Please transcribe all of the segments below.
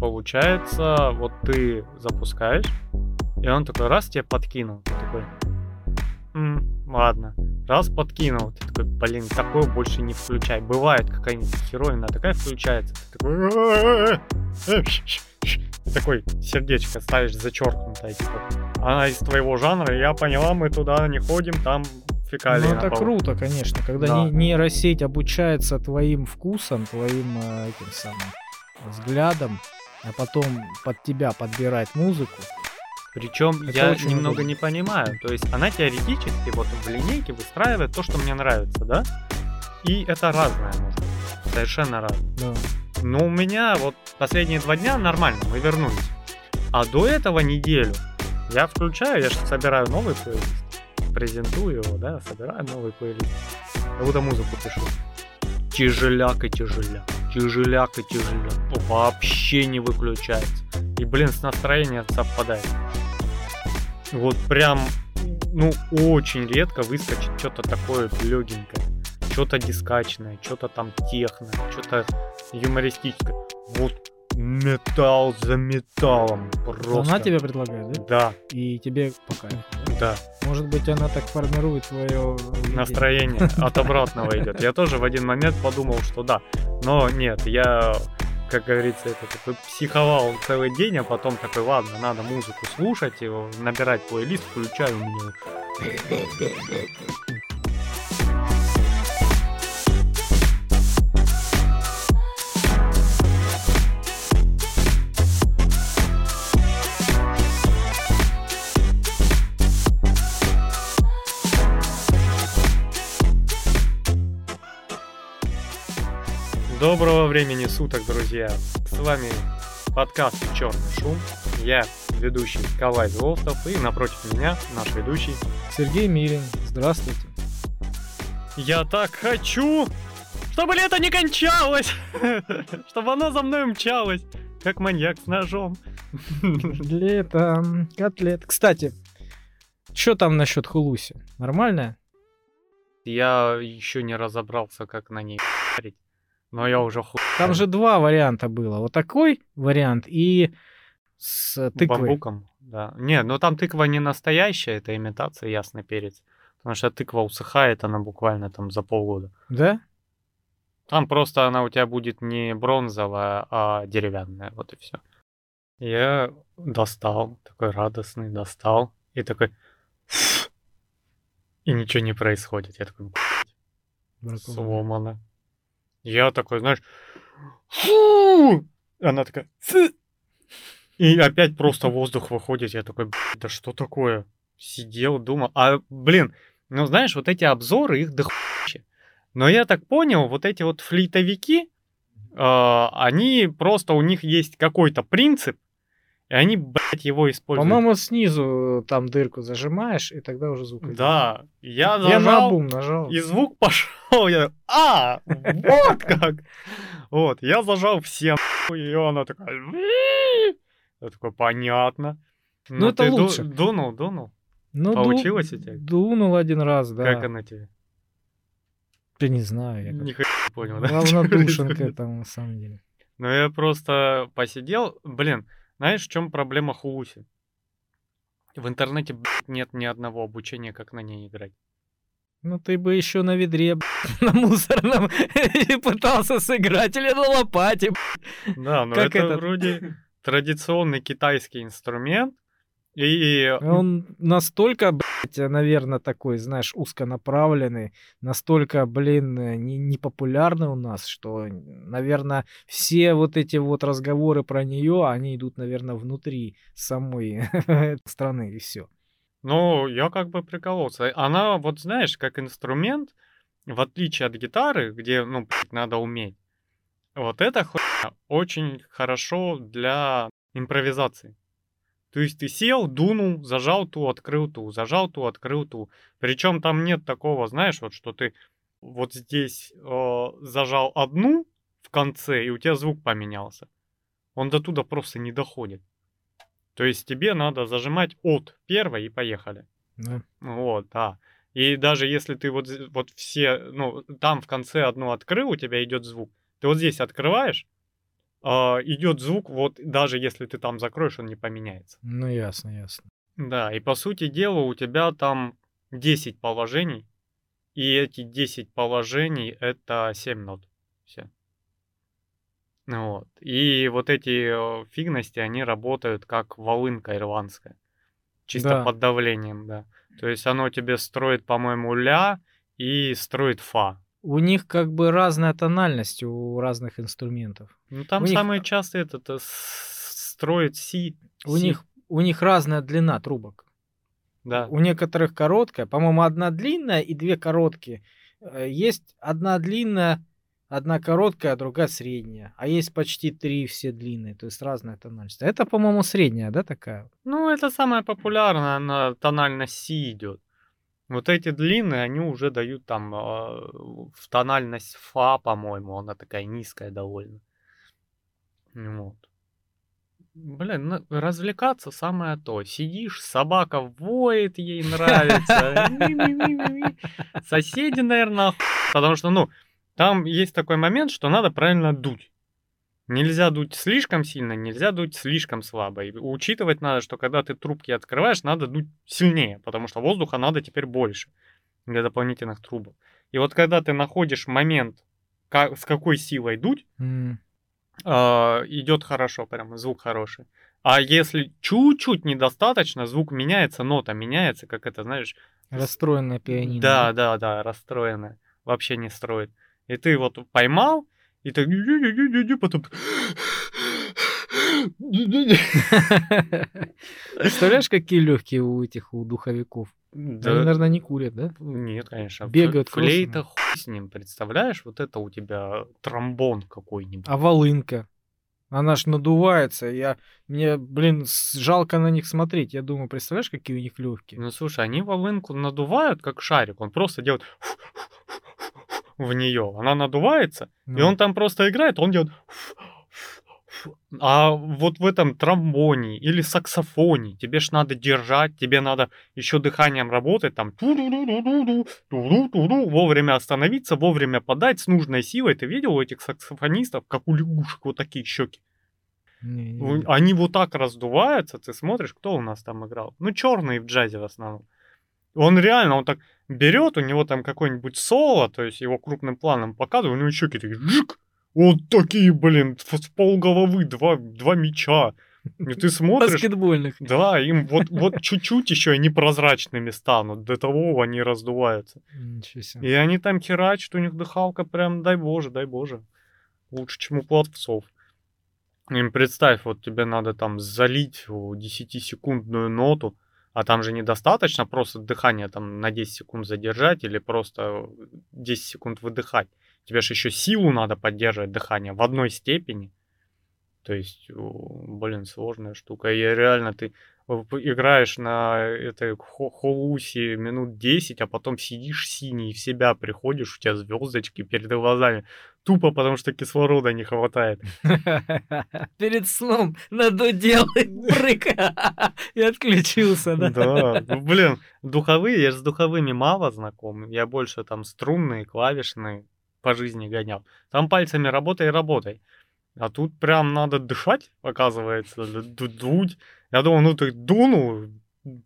получается, вот ты запускаешь, и он такой раз тебе подкинул. Ты такой, «М, ладно. Раз подкинул, ты такой, блин, такое больше не включай. Бывает какая-нибудь херовина такая включается. Ты такой, и такой сердечко ставишь зачеркнутое, типа. Она из твоего жанра, я поняла, мы туда не ходим, там фекалии Ну, это полу». круто, конечно, когда Да. не- нейросеть обучается твоим вкусом, твоим э, этим самым взглядом, а потом под тебя подбирать музыку. Причем Это я очень немного удобно. не понимаю. То есть она теоретически вот в линейке выстраивает то, что мне нравится, да? И это разное может быть. Совершенно разное. Да. Но у меня вот последние два дня нормально, мы вернулись. А до этого неделю я включаю, я же собираю новый плейлист. Презентую его, да, собираю новый плейлист. Как будто музыку пишу. Тяжеляк и тяжеляк. Тяжеляк и тяжеляк. Вообще не выключается. И, блин, с настроением совпадает. Вот прям, ну, очень редко выскочит что-то такое легенькое. Что-то дискачное, что-то там техно, что-то юмористическое. Вот металл за металлом. Просто. Она тебе предлагает, да? Да, И тебе по кайфу. да? Может быть, она так формирует твое Настроение от обратного идет. Я тоже в один момент подумал, что да. Но нет, я, как говорится, это такой психовал целый день, а потом такой, ладно, надо музыку слушать, его набирать плейлист, включаю у Доброго времени суток, друзья! С вами подкаст «Черный шум». Я ведущий Калай Золотов и напротив меня наш ведущий. Сергей Мирин, здравствуйте. Я так хочу, чтобы лето не кончалось, чтобы оно за мной мчалось, как маньяк с ножом. Лето, котлет. Кстати, что там насчет Хулуси? Нормально? Я еще не разобрался, как на ней но я уже ху... Там же два варианта было. Вот такой вариант и с тыквой. бамбуком. Да. Не, но там тыква не настоящая, это имитация, ясный перец. Потому что тыква усыхает, она буквально там за полгода. Да? Там просто она у тебя будет не бронзовая, а деревянная, вот и все. Я достал, такой радостный, достал, и такой... И ничего не происходит. Я такой, «Блядь, сломано. Я такой, знаешь, фу! Она такая, «Фу!» И опять просто воздух выходит. Я такой, «Блядь, да что такое? Сидел, думал. А, блин, ну знаешь, вот эти обзоры, их дохуище. Но я так понял, вот эти вот флейтовики, э, они просто, у них есть какой-то принцип, и они, блядь, его используют. По-моему, снизу там дырку зажимаешь, и тогда уже звук идет. Да, я Я зажал, на бум нажал. и звук пошел. Я, а, вот как. Вот, я зажал все, нахуй, и она такая... Я такой, понятно. Ну, это лучше. Дунул, дунул. Ну, Получилось у тебя? Дунул один раз, да. Как она тебе? Я не знаю. Я не понял, да? Равнодушен к этому, на самом деле. Ну, я просто посидел. Блин, знаешь, в чем проблема Хулуси? В интернете, блядь, нет ни одного обучения, как на ней играть. Ну ты бы еще на ведре, б***ь, на мусорном пытался сыграть или на лопате. б***ь. Да, но Как это этот? вроде традиционный китайский инструмент. И Он настолько, блядь, наверное, такой, знаешь, узконаправленный, настолько, блин, не- непопулярный у нас, что, наверное, все вот эти вот разговоры про нее, они идут, наверное, внутри самой страны и все. Ну, я как бы прикололся. Она, вот знаешь, как инструмент, в отличие от гитары, где, ну, надо уметь, вот эта хуйня очень хорошо для импровизации. То есть ты сел, дунул, зажал ту, открыл ту, зажал ту, открыл ту. Причем там нет такого, знаешь, вот что ты вот здесь э, зажал одну в конце, и у тебя звук поменялся. Он до туда просто не доходит. То есть тебе надо зажимать от первой и поехали. Да. Вот, да. И даже если ты вот, вот все, ну, там в конце одну открыл, у тебя идет звук. Ты вот здесь открываешь, идет звук, вот даже если ты там закроешь, он не поменяется. Ну, ясно, ясно. Да, и по сути дела у тебя там 10 положений, и эти 10 положений это 7 нот. Все. Вот. И вот эти э, фигности, они работают как волынка ирландская. Чисто Да. под давлением, да. То есть оно тебе строит, по-моему, ля и строит фа. У них как бы разная тональность у разных инструментов. Ну там У них- самые частые это, это строит си. У си, них, у них разная длина трубок. Да. У некоторых короткая, по-моему, одна длинная и две короткие. Э, Есть одна длинная, одна короткая, а другая средняя. А есть почти три все длинные, то есть разная тональность. Это, по-моему, средняя, да, такая? Ну, это самое популярное, она тональность си идет. Вот эти длинные, они уже дают там э, в тональность фа, по-моему, она такая низкая довольно. Вот. Блин, ну, развлекаться самое то. Сидишь, собака воет, ей нравится. Соседи, наверное, потому что, ну, там есть такой момент, что надо правильно дуть. Нельзя дуть слишком сильно, нельзя дуть слишком слабо. И учитывать надо, что когда ты трубки открываешь, надо дуть сильнее, потому что воздуха надо теперь больше для дополнительных трубок. И вот когда ты находишь момент, ка- с какой силой дуть, М, а, идет хорошо, прям звук хороший. А если чуть-чуть недостаточно, звук меняется, нота меняется, как это, знаешь, Расстроенная пианино. да, да, да, расстроенная, вообще не строит. И ты вот поймал, и ты потом... Представляешь, какие легкие у этих, у духовиков? Да, Они, наверное, не курят, да? Нет, конечно. ф- Бегают Флейта хуй с ним, представляешь? Вот это у тебя тромбон какой-нибудь. А волынка? Она ж надувается. Я, мне, блин, жалко на них смотреть. Я думаю, представляешь, какие у них легкие? Ну слушай, они волынку надувают как шарик, он просто делает в нее. Она надувается, и Ну. он там просто играет, он делает а вот в этом тромбоне или саксофоне тебе ж надо держать, тебе надо еще дыханием работать, там вовремя остановиться, вовремя подать с нужной силой. Ты видел у этих саксофонистов, как у лягушек, вот такие щеки? Не, не, не. Они вот так раздуваются, ты смотришь, кто у нас там играл. Ну, черный в джазе в основном. Он реально, он так берет, у него там какой-нибудь соло, то есть его крупным планом показывают, у него щеки такие, жик, вот такие, блин, с полголовы, два, два мяча. И ты смотришь, Баскетбольных. да, им вот, вот чуть-чуть еще они прозрачными станут, до того они раздуваются. Ничего себе. И они там херачат, у них дыхалка прям, дай боже, дай боже. Лучше, чем у пловцов. Им представь, вот тебе надо там залить в 10-секундную ноту, а там же недостаточно просто дыхание там на 10 секунд задержать или просто 10 секунд выдыхать. Тебе же еще силу надо поддерживать дыхание в одной степени. То есть, блин, сложная штука. И реально ты играешь на этой хо- холусе минут 10, а потом сидишь синий, в себя приходишь, у тебя звездочки перед глазами. Тупо потому, что кислорода не хватает. Перед сном надудел и прыг. И отключился, да? Да, ну, блин, духовые, я с духовыми мало знаком. Я больше там струнные, клавишные по жизни гонял. Там пальцами работай, работай. А тут прям надо дышать, оказывается, ду- дуть. Я думал, ну ты дунул,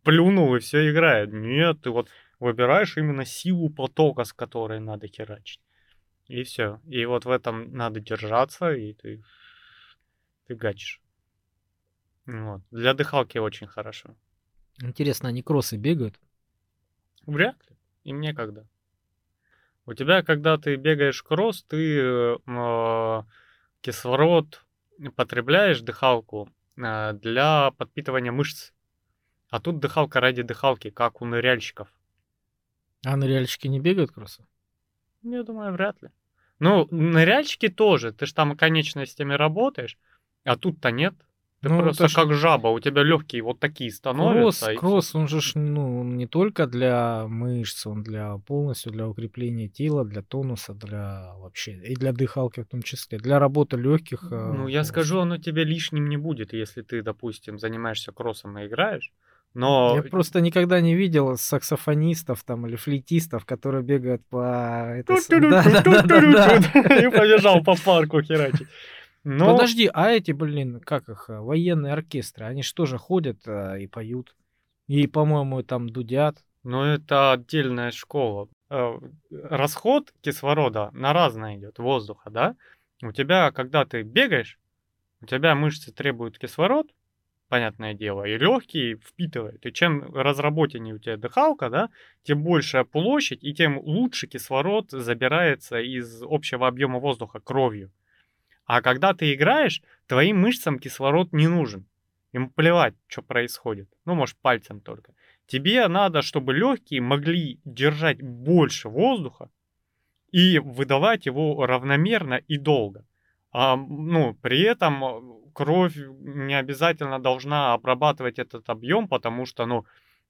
плюнул и все играет. Нет, ты вот выбираешь именно силу потока, с которой надо херачить. И все. И вот в этом надо держаться, и ты, ты гачишь. Вот. Для дыхалки очень хорошо. Интересно, они кроссы бегают? Вряд ли. Им некогда. У тебя, когда ты бегаешь кросс, ты э, кислород потребляешь, дыхалку, э, для подпитывания мышц. А тут дыхалка ради дыхалки, как у ныряльщиков. А ныряльщики не бегают кроссы? Я думаю, вряд ли. Ну, ныряльщики тоже. Ты ж там конечностями работаешь, а тут-то нет. Ты Ну, просто это как жаба, у тебя легкие вот такие Кросс, становятся. и кросс, он же ж, ну, не только для мышц, он для полностью для укрепления тела, для тонуса, для вообще и для дыхалки в том числе, для работы легких. Ну, я скажу, оно тебе лишним не будет, если ты, допустим, занимаешься кроссом и играешь. Но Я просто никогда не видел саксофонистов там или флейтистов, которые бегают по... Да-да-да-да-да. и побежал по парку херачить. Но Подожди, а эти, блин, как их, э, военные оркестры, они что же ходят э, и поют? И, по-моему, там дудят. но это отдельная школа. Э, Расход кислорода на разное идет, воздуха, да? У тебя, когда ты бегаешь, у тебя мышцы требуют кислород, понятное дело, и легкие впитывают. И чем разработаннее у тебя дыхалка, да, тем большая площадь, и тем лучше кислород забирается из общего объема воздуха кровью. А когда ты играешь, твоим мышцам кислород не нужен. Им плевать, что происходит. Ну, может, пальцем только. Тебе надо, чтобы легкие могли держать больше воздуха и выдавать его равномерно и долго. А, ну, при этом э, кровь не обязательно должна обрабатывать этот объем, потому что, ну,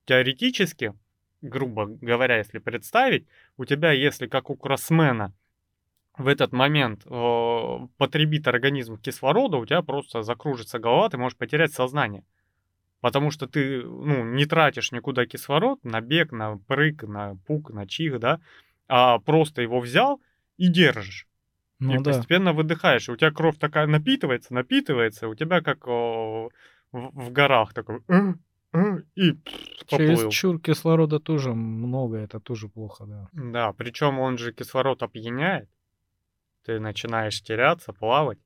теоретически, грубо говоря, если представить, у тебя, если как у кроссмена в этот момент э, потребит организм кислорода, у тебя просто закружится голова, ты можешь потерять сознание. Потому что ты ну, не тратишь никуда кислород на бег, на прыг, на пук, на чих, да, а просто его взял и держишь. Ну и да. постепенно выдыхаешь. И у тебя кровь такая напитывается, напитывается, у тебя как о, в, в горах такой «Э, э», и пф, Через поплыл. чур кислорода тоже много, это тоже плохо, да. Да, причем он же кислород опьяняет. Ты начинаешь теряться, плавать.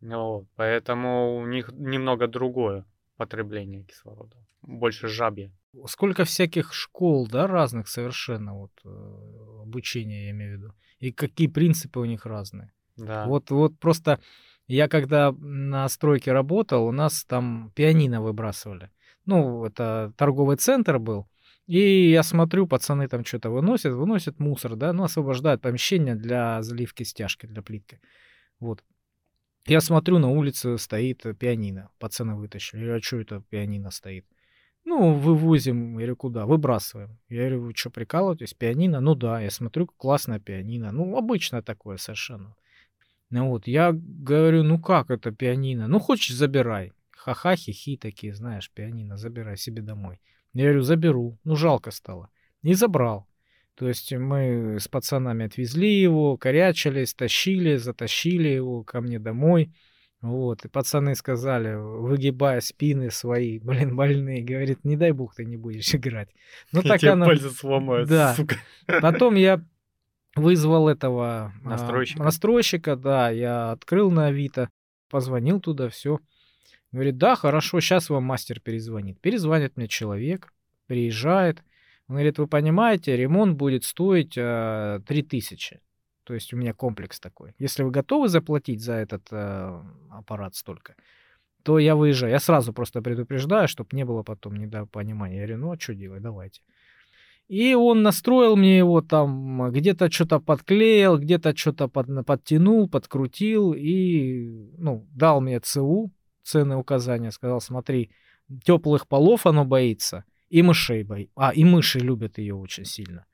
Вот, поэтому у них немного другое потребление кислорода. Больше жабье. Сколько всяких школ, да, разных совершенно, вот, э, обучения я имею в виду. И какие принципы у них разные. Да. Вот, вот просто я когда на стройке работал, у нас там пианино выбрасывали. Ну, это торговый центр был. И я смотрю, пацаны там что-то выносят, выносят мусор, да, ну, освобождают помещение для заливки стяжки, для плитки. Вот. Я смотрю, на улице стоит пианино. Пацаны вытащили. Я говорю, а что это пианино стоит? Ну, вывозим, я говорю, куда? Выбрасываем. Я говорю, вы что, прикалываетесь? Пианино? Ну да, я смотрю, классное пианино. Ну, обычное такое совершенно. Ну вот, я говорю, ну как это пианино? Ну, хочешь, забирай. Ха-ха, хихи такие, знаешь, пианино, забирай себе домой. Я говорю, заберу. Ну, жалко стало. И забрал. То есть мы с пацанами отвезли его, корячились, тащили, затащили его ко мне домой. Вот, и пацаны сказали, выгибая спины свои, блин, больные, говорит, не дай бог ты не будешь играть. Ну так тебе оно... пальцы сломают, Да. сука. Потом я вызвал этого а, Настройщика. настройщика, да, я открыл на Авито, позвонил туда, все. Говорит, да, хорошо, сейчас вам мастер перезвонит. Перезвонит мне человек, приезжает. Он говорит, вы понимаете, ремонт будет стоить э, 3000. То есть у меня комплекс такой. Если вы готовы заплатить за этот э, аппарат столько, то я выезжаю. Я сразу просто предупреждаю, чтобы не было потом недопонимания. Я говорю, ну а что делать, давайте. И он настроил мне его там, где-то что-то подклеил, где-то что-то под, подтянул, подкрутил и, ну, дал мне ЦУ, ценные указания, сказал, смотри, теплых полов оно боится, и мышей боится. А, и мыши любят ее очень сильно.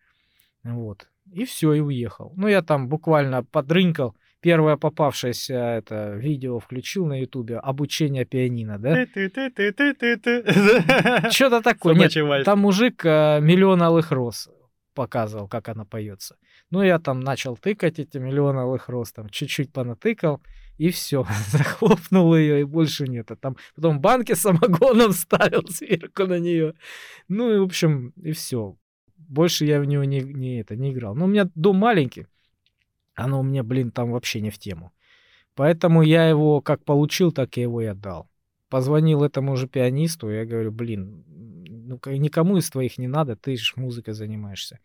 Вот. И все, и уехал. Ну, я там буквально подрынкал. Первое попавшееся это видео включил на ютубе обучение пианино, да? Что-то такое. Нет, там мужик э, миллион алых роз показывал, как она поется. Ну, я там начал тыкать эти миллион алых роз, там чуть-чуть понатыкал, и все, захлопнул ее, и больше нет. А там потом банки с самогоном ставил сверху на нее. Ну, и, в общем, и все. Больше я в него не, не, это, не играл. Но у меня дом маленький, оно у меня, блин, там вообще не в тему. Поэтому я его как получил, так я его и отдал. Позвонил этому же пианисту, я говорю, блин, ну никому из твоих не надо, ты же музыкой занимаешься.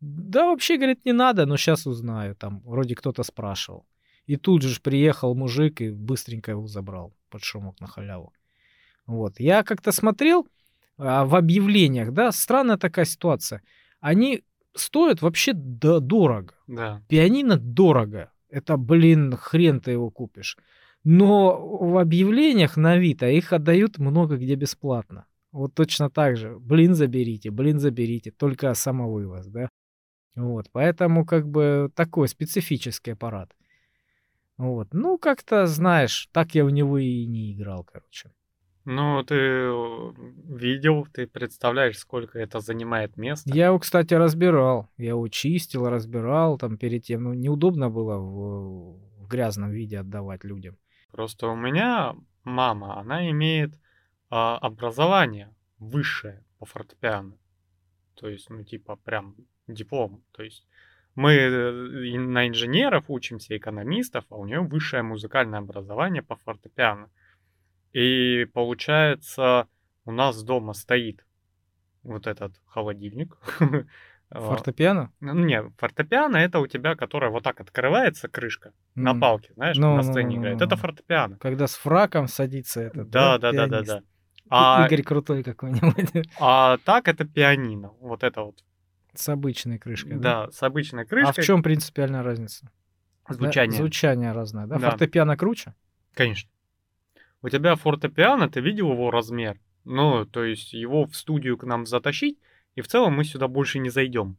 Да вообще, говорит, не надо, но сейчас узнаю. Там вроде кто-то спрашивал. И тут же приехал мужик и быстренько его забрал под шумок на халяву. Вот. Я как-то смотрел а, в объявлениях, да, странная такая ситуация. Они стоят вообще до- дорого. Да. Пианино дорого. Это, блин, хрен ты его купишь. Но в объявлениях на Авито их отдают много где бесплатно. Вот точно так же. Блин, заберите, блин, заберите. Только самовывоз, да? Вот, поэтому как бы такой специфический аппарат. Вот, ну как-то, знаешь, так я в него и не играл, короче. Ну, ты видел, ты представляешь, сколько это занимает места. Я его, кстати, разбирал. Я его чистил, разбирал там перед тем. Ну, неудобно было в, в грязном виде отдавать людям. Просто у меня мама, она имеет а, образование высшее по фортепиано. То есть, ну, типа, прям диплом. То есть мы э, на инженеров учимся, экономистов, а у нее высшее музыкальное образование по фортепиано. И получается, у нас дома стоит вот этот холодильник. А, фортепиано? Ну, не, фортепиано это у тебя, которая вот так открывается, крышка, mm. на палке, знаешь, ну, на сцене ну, играет. Это фортепиано. Когда с фраком садится это. Да, да, да, да, да. А, Игорь крутой какой-нибудь. А так это пианино. Вот это вот. С обычной крышкой. Да, да с обычной крышкой. А в чем принципиальная разница? Звучание. Да, звучание разное, да? да? Фортепиано круче? Конечно. У тебя фортепиано, ты видел его размер? Ну, то есть его в студию к нам затащить, и в целом мы сюда больше не зайдем.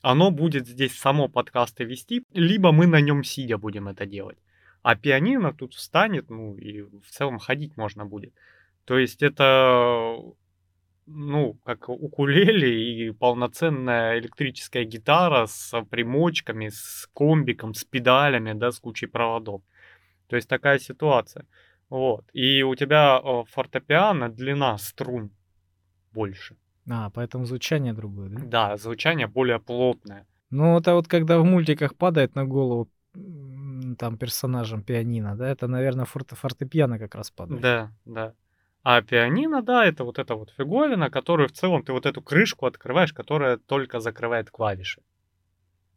Оно будет здесь само подкасты вести, либо мы на нем сидя будем это делать. А пианино тут встанет, ну и в целом ходить можно будет. То есть это, ну, как укулеле и полноценная электрическая гитара с примочками, с комбиком, с педалями, да, с кучей проводов. То есть такая ситуация. Вот. И у тебя э, фортепиано длина струн больше. А, поэтому звучание другое, да? Да, звучание более плотное. Ну, это вот когда в мультиках падает на голову там персонажам пианино, да, это, наверное, форте фортепиано как раз падает. Да, да. А пианино, да, это вот эта вот фиговина, которую в целом ты вот эту крышку открываешь, которая только закрывает клавиши.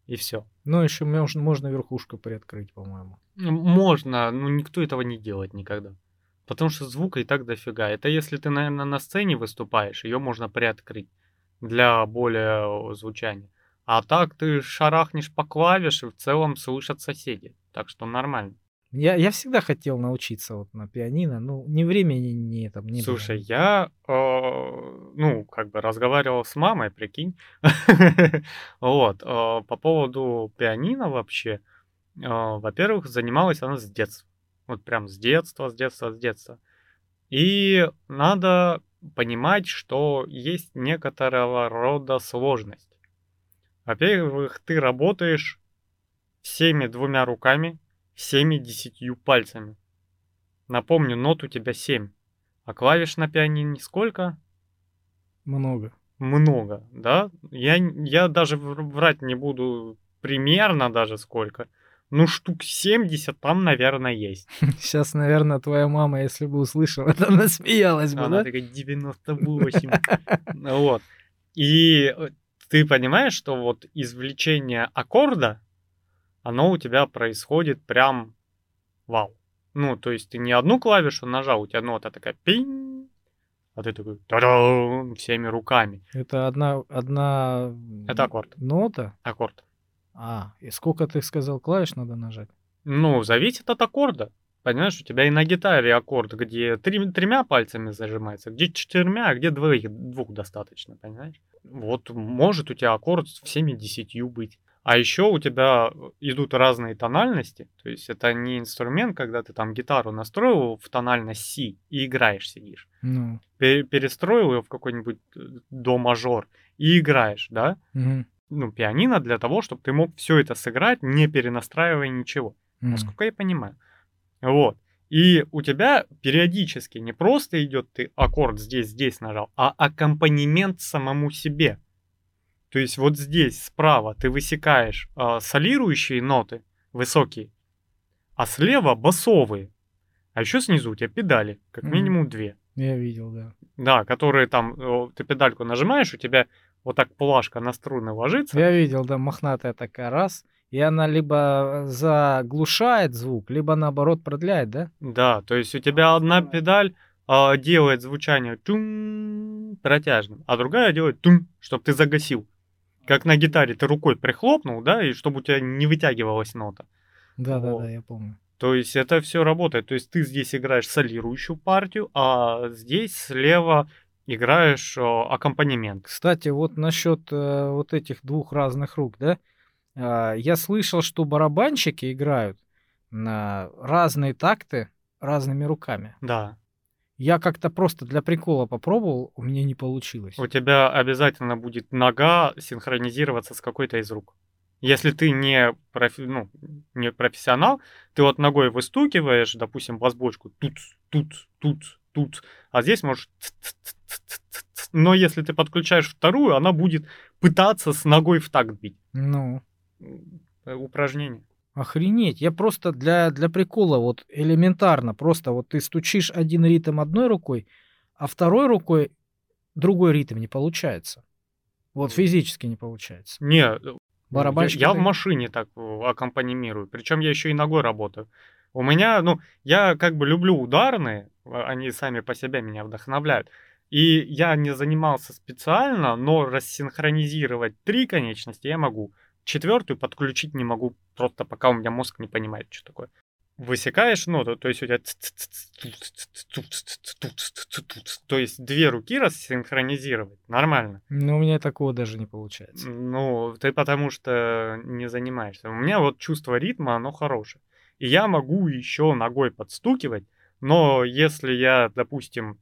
И все. Ну, еще можно, можно верхушку приоткрыть, по-моему. Можно, но никто этого не делает никогда. Потому что звука и так дофига. Это если ты, наверное, на сцене выступаешь, ее можно приоткрыть для более звучания. А так ты шарахнешь по клавише, в целом слышат соседи. Так что нормально. Я, я всегда хотел научиться вот на пианино, ну, ни времени, ни там не Слушай, было. я, э, ну, как бы разговаривал с мамой, прикинь. Вот, э, по поводу пианино вообще, э, во-первых, занималась она с детства. Вот прям с детства, с детства, с детства. И надо понимать, что есть некоторого рода сложность. Во-первых, ты работаешь всеми двумя руками, всеми десятью пальцами. Напомню, нот у тебя семь. А клавиш на пианине сколько? Много. Много, да? Я, я даже врать не буду примерно даже сколько. Ну, штук 70 там, наверное, есть. Сейчас, наверное, твоя мама, если бы услышала, это она смеялась бы, Она да? такая 98. Вот. И э, ты понимаешь, что вот извлечение аккорда, оно у тебя происходит прям вау. Ну, то есть ты не одну клавишу нажал, у тебя нота такая пинь, а ты такой всеми руками. Это одна, одна... Это аккорд. Нота? Аккорд. А, и сколько ты сказал клавиш надо нажать? Ну, зависит от аккорда. Понимаешь, у тебя и на гитаре аккорд, где три, тремя пальцами зажимается, где четырьмя, а где двоих, двух достаточно, понимаешь? Вот может у тебя аккорд всеми десятью быть. А еще у тебя идут разные тональности, то есть это не инструмент, когда ты там гитару настроил в тональность си и играешь, сидишь. Ну. Перестроил ее в какой-нибудь э, до мажор и играешь, да? Угу ну, пианино для того, чтобы ты мог все это сыграть, не перенастраивая ничего. Mm. Насколько я понимаю. Вот. И у тебя периодически не просто идет ты аккорд здесь, здесь нажал, а аккомпанемент самому себе. То есть вот здесь справа ты высекаешь э, солирующие ноты, высокие, а слева басовые. А еще снизу у тебя педали, как минимум две. Я видел, да. Да, которые там, ты педальку нажимаешь, у тебя вот так плашка на струны ложится. Я видел, да, мохнатая такая раз. И она либо заглушает звук, либо наоборот продляет, да? Да, то есть у тебя одна педаль э, делает звучание тум протяжным, а другая делает тум, чтобы ты загасил. Как на гитаре ты рукой прихлопнул, да, и чтобы у тебя не вытягивалась нота. Да, вот. да, да, я помню. То есть это все работает. То есть ты здесь играешь солирующую партию, а здесь слева играешь о, аккомпанемент. Кстати, вот насчет э, вот этих двух разных рук, да? Э, я слышал, что барабанщики играют на разные такты разными руками. Да. Я как-то просто для прикола попробовал, у меня не получилось. У тебя обязательно будет нога синхронизироваться с какой-то из рук. Если ты не, профи, ну, не профессионал, ты вот ногой выстукиваешь, допустим, бас-бочку, тут, тут, тут, тут, а здесь можешь... Но если ты подключаешь вторую, она будет пытаться с ногой в такт бить. Ну. Упражнение. Охренеть. Я просто для, для прикола, вот элементарно, просто вот ты стучишь один ритм одной рукой, а второй рукой другой ритм не получается. Вот физически не получается. Не, Барабанщик. я, я в машине так э, аккомпанимирую. Причем я еще и ногой работаю. У меня, ну, я как бы люблю ударные, а, они сами по себе меня вдохновляют. И я не занимался специально, но рассинхронизировать три конечности я могу. Четвертую подключить не могу, просто пока у меня мозг не понимает, что такое. Высекаешь ноту, то есть у тебя... То есть две руки рассинхронизировать. Нормально. Ну, у меня такого даже не получается. Ну, ты потому что не занимаешься. У меня вот чувство ритма, оно хорошее. И я могу еще ногой подстукивать, но если я, допустим,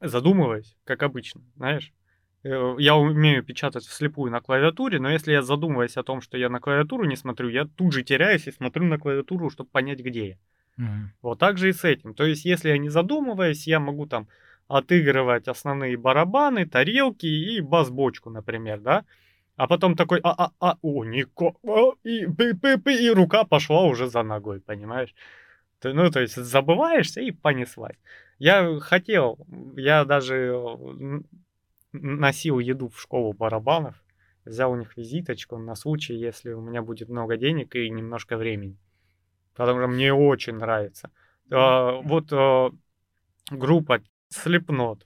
задумываюсь, как обычно, знаешь, я умею печатать вслепую на клавиатуре, но если я задумываюсь о том, что я на клавиатуру не смотрю, я тут же теряюсь и смотрю на клавиатуру, чтобы понять, где я. Мгм. Вот так же и с этим. То есть, если я не задумываюсь, я могу там отыгрывать основные барабаны, тарелки и бас-бочку, например, да? А потом такой, а, а, а, о, Нико, а, и, пы, пы, пы, и рука пошла уже за ногой, понимаешь? Ты, ну, то есть забываешься и понеслась. Я хотел, я даже н- носил еду в школу барабанов, взял у них визиточку на случай, если у меня будет много денег и немножко времени. Потому что мне очень нравится. А, Вот а, группа Slipknot.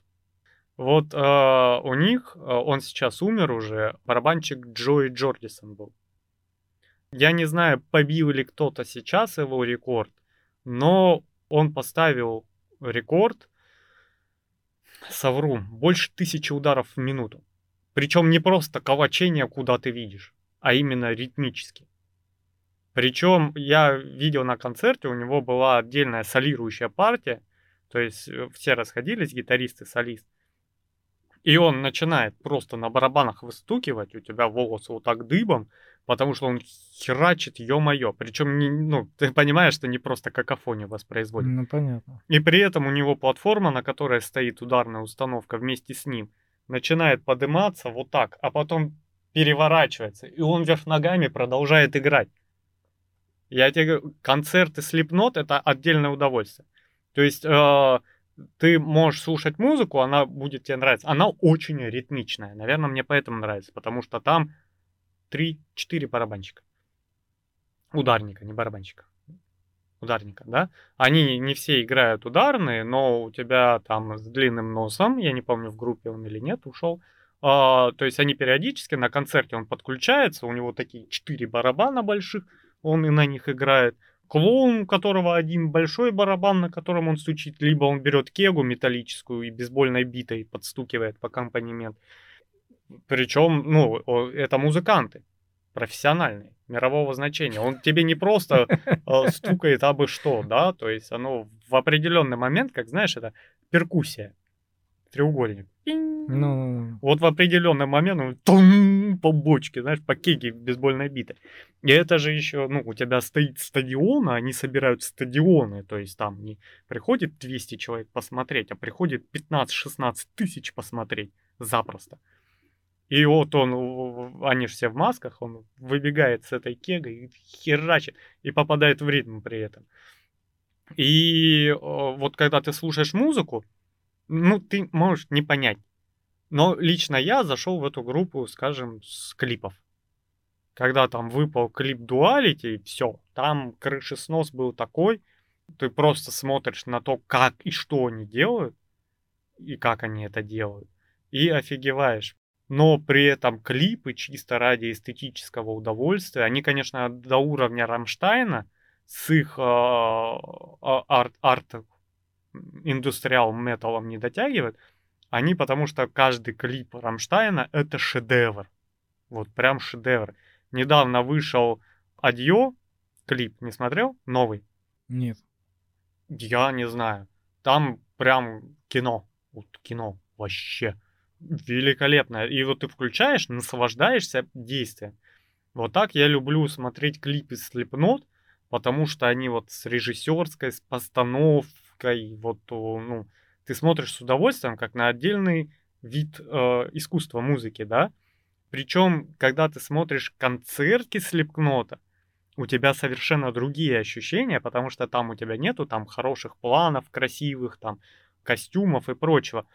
Вот а, у них, а, он сейчас умер уже, барабанщик Джои Джордисон был. Я не знаю, побил ли кто-то сейчас его рекорд, но он поставил рекорд, совру, больше тысячи ударов в минуту. Причем не просто калачение, куда ты видишь, а именно ритмически. Причем я видел на концерте, у него была отдельная солирующая партия, то есть э, все расходились, гитаристы, солист. И он начинает просто на барабанах выстукивать, у тебя волосы вот так дыбом, потому что он херачит, ё-моё. Причем, не, ну, ты понимаешь, что не просто какофонию воспроизводит. Ну, понятно. И при этом у него платформа, на которой стоит ударная установка вместе с ним, начинает подниматься вот так, а потом переворачивается. И он вверх ногами продолжает играть. Я тебе говорю, концерты Slipknot это отдельное удовольствие. То есть э, ты можешь слушать музыку, она будет тебе нравиться. Она очень ритмичная. Наверное, мне поэтому нравится, потому что там 3-4 барабанщика. Ударника, не барабанщика. Ударника, да? Они не все играют ударные, но у тебя там с длинным носом, я не помню, в группе он или нет, ушел. А, то есть они периодически на концерте он подключается, у него такие 4 барабана больших, он и на них играет. Клоун, у которого один большой барабан, на котором он стучит, либо он берет кегу металлическую и бейсбольной битой подстукивает по аккомпанемент. Причем, ну, это музыканты профессиональные, мирового значения. Он тебе не просто э, стукает абы что, да, то есть оно в определенный момент, как знаешь, это перкуссия, треугольник. Ну, ну, ну. Вот в определенный момент он тун, по бочке, знаешь, по кеге бейсбольной битой. И это же еще, ну, у тебя стоит стадион, а они собирают стадионы, то есть там не приходит 200 человек посмотреть, а приходит 15-16 тысяч посмотреть запросто. И вот он, они же все в масках, он выбегает с этой кегой херачит, и попадает в ритм при этом. И вот когда ты слушаешь музыку, ну, ты можешь не понять. Но лично я зашел в эту группу, скажем, с клипов. Когда там выпал клип Дуалити, все, там крышеснос был такой, ты просто смотришь на то, как и что они делают, и как они это делают, и офигеваешь. Но при этом клипы чисто ради эстетического удовольствия, они, конечно, до уровня Рамштайна с их а, а, арт, арт индустриал металлом не дотягивают, они потому что каждый клип Рамштайна это шедевр. Вот прям шедевр. Недавно вышел Адьо клип, не смотрел? Новый. Нет. Я не знаю. Там прям кино. Вот кино вообще великолепное. И вот ты включаешь, наслаждаешься действием. Вот так я люблю смотреть клипы Slipknot, потому что они вот с режиссерской, с постановкой, вот, ну, ты смотришь с удовольствием, как на отдельный вид э, искусства музыки, да? Причем, когда ты смотришь концертки Слепкнота, у тебя совершенно другие ощущения, потому что там у тебя нету там хороших планов, красивых, там, костюмов и прочего.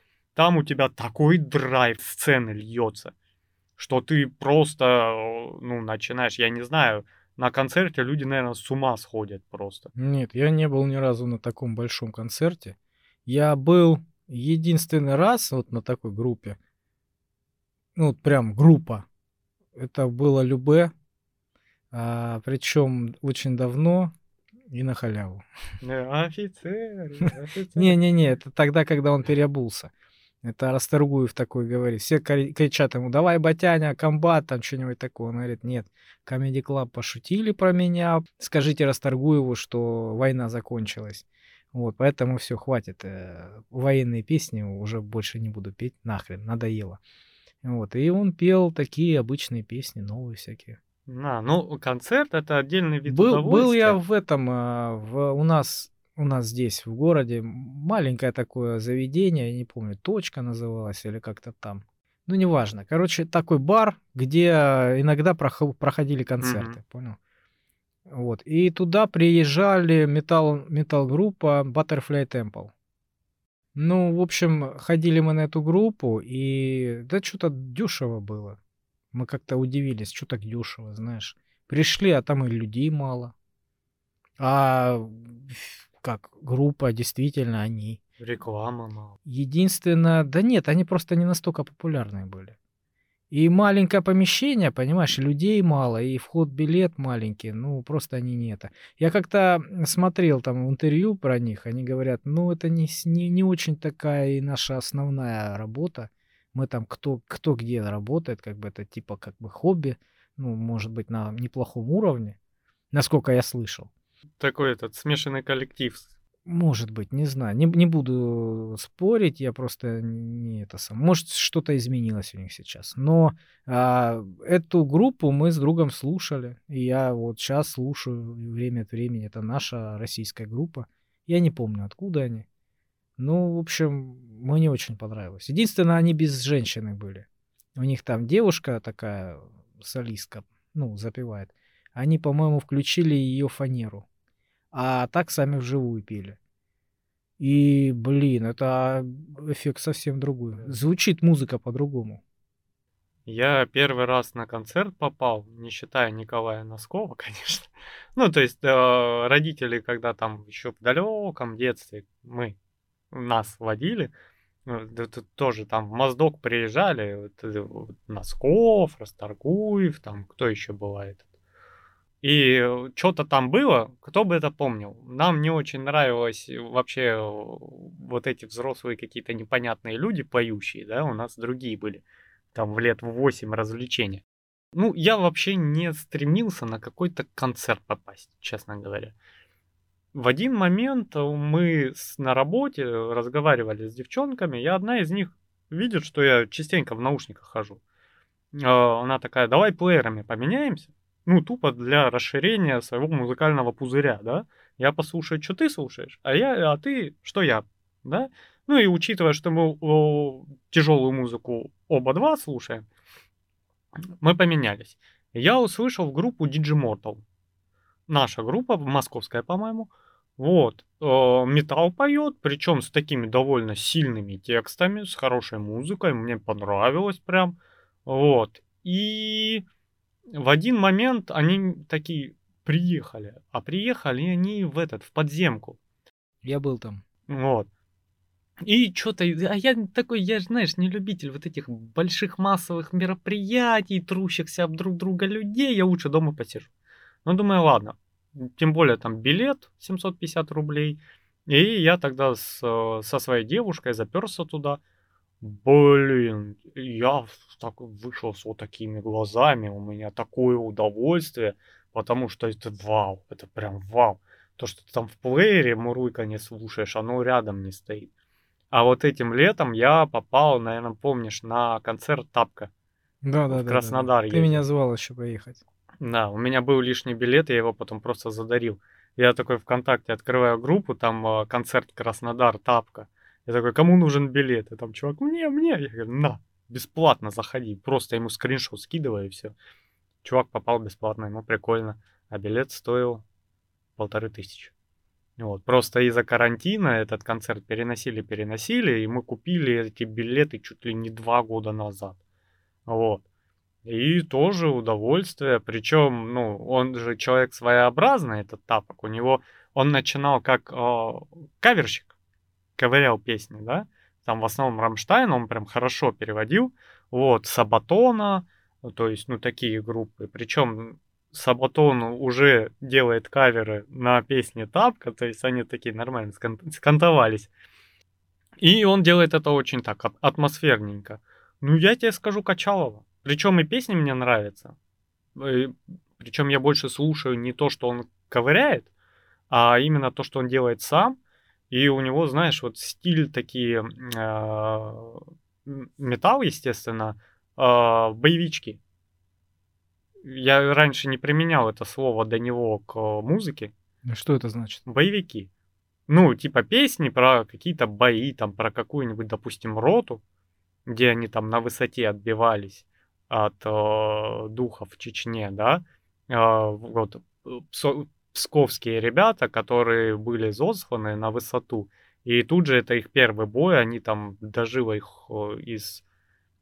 Там у тебя такой драйв сцены льется, что ты просто, э, ну, начинаешь, я не знаю, на концерте люди, наверное, с ума сходят просто. Нет, я не был ни разу на таком большом концерте. Я был единственный раз вот на такой группе. Ну, вот прям группа. Это было Любе. А, причем очень давно и на халяву. Офицер, офицер. Не-не-не, это тогда, когда он переобулся. Это Расторгуев такой говорит. Все кричат ему, давай, Батяня, комбат, там что-нибудь такое. Он говорит, нет, Comedy Club пошутили про меня. Скажите Расторгуеву, что война закончилась. Вот, поэтому все, хватит. Э, военные песни уже больше не буду петь, нахрен, надоело. Вот, и он пел такие обычные песни, новые всякие. А, ну, концерт это отдельный вид был, Был я в этом, а, в, у нас у нас здесь в городе маленькое такое заведение, я не помню, точка называлась или как-то там. Ну, неважно. Короче, такой бар, где иногда проходили концерты, mm-hmm. понял? Вот. И туда приезжали металл, металл-группа Butterfly Temple. Ну, в общем, ходили мы на эту группу, и да что-то дешево было. Мы как-то удивились, что так дешево, знаешь. Пришли, а там и людей мало. А как группа, действительно, они. Реклама мало. Единственное, да нет, они просто не настолько популярные были. И маленькое помещение, понимаешь, людей мало, и вход билет маленький, ну, просто они не это. Я как-то смотрел там интервью про них, они говорят, ну, это не, не, не очень такая и наша основная работа. Мы там кто, кто где работает, как бы это типа как бы хобби, ну, может быть, на неплохом уровне, насколько я слышал. Такой этот смешанный коллектив может быть, не знаю. Не, не буду спорить, я просто не это сам. Может, что-то изменилось у них сейчас. Но а, эту группу мы с другом слушали. И я вот сейчас слушаю время от времени. Это наша российская группа. Я не помню, откуда они. Ну, в общем, мне очень понравилось. Единственное, они без женщины были. У них там девушка такая, солистка, ну, запевает. Они, по-моему, включили ее фанеру а так сами вживую пели. И, блин, это эффект совсем другой. Звучит музыка по-другому. Я первый раз на концерт попал, не считая Николая Носкова, конечно. Ну, то есть э, родители, когда там еще в далеком детстве мы нас водили, э, тоже там в Моздок приезжали, вот, э, вот, Носков, Расторгуев, там кто еще бывает, и э, что-то там было, кто бы это помнил. Нам не очень нравилось э, вообще э, вот эти взрослые какие-то непонятные люди, поющие, да, у нас другие были. Там в лет в 8 развлечения. Ну, я вообще не стремился на какой-то концерт попасть, честно говоря. В один момент мы на работе разговаривали с девчонками, и одна из них видит, что я частенько в наушниках хожу. Она такая, давай плеерами поменяемся ну, тупо для расширения своего музыкального пузыря, да. Я послушаю, что ты слушаешь, а я, а ты, что я, да. Ну и учитывая, что мы тяжелую музыку оба два слушаем, мы поменялись. Я услышал группу Digimortal. Наша группа, московская, по-моему. Вот. Э, металл поет, причем с такими довольно сильными текстами, с хорошей музыкой. Мне понравилось прям. Вот. И в один момент они такие приехали, а приехали они в этот, в подземку. Я был там. Вот. И что-то, а я такой, я, знаешь, не любитель вот этих больших массовых мероприятий, трущихся об друг друга людей, я лучше дома посижу. Ну, думаю, ладно, тем более там билет 750 рублей, и я тогда с, со своей девушкой заперся туда, Блин, я так вышел с вот такими глазами, у меня такое удовольствие, потому что это вау, это прям вау. То, что ты там в плеере муруйка не слушаешь, оно рядом не стоит. А вот этим летом я попал, наверное, помнишь, на концерт Тапка. Да, да, в Краснодар. Да, да. Ты меня звал еще поехать. Да, у меня был лишний билет, я его потом просто задарил. Я такой ВКонтакте открываю группу, там э, концерт Краснодар, Тапка. Я такой, кому нужен билет? И там чувак, мне, мне. Я говорю, на, бесплатно заходи. Просто ему скриншот скидываю и все. Чувак попал бесплатно, ему прикольно. А билет стоил полторы тысячи. Вот. Просто из-за карантина этот концерт переносили, переносили, и мы купили эти билеты чуть ли не два года назад. Вот. И тоже удовольствие. Причем, ну, он же человек своеобразный, этот тапок. У него он начинал как э, каверщик, ковырял песни, да. Там в основном Рамштайн он прям хорошо переводил. Вот, Сабатона, то есть, ну, такие группы. Причем Сабатон уже делает каверы на песни Тапка, то есть они такие нормально скантовались. И он делает это очень так, атмосферненько. Ну, я тебе скажу Качалова. Причем и песни мне нравятся. Э, Причем я больше слушаю не то, что он ковыряет, а именно то, что он делает сам. И у него, знаешь, вот стиль такие э, металл, естественно, э, боевички. Я раньше не применял это слово до него к музыке. Что это значит? Боевики. Ну, типа песни про какие-то бои, там, про какую-нибудь, допустим, роту, где они там на высоте отбивались от э, духов в Чечне, да, э, вот псковские ребята, которые были засланы на высоту, и тут же это их первый бой, они там дожило их из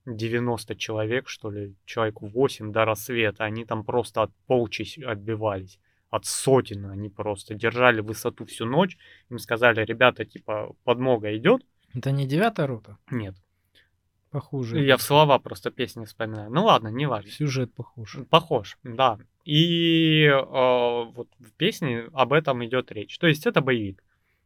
90 человек, что ли, человек 8 до рассвета, они там просто от полчищ отбивались, от сотен они просто держали высоту всю ночь, им сказали, ребята, типа, подмога идет. Это не девятая рота? Нет, Похуже. Я в слова просто песни вспоминаю. Ну ладно, не важно. Сюжет похож. Похож, да. И э, вот в песне об этом идет речь. То есть это боевик.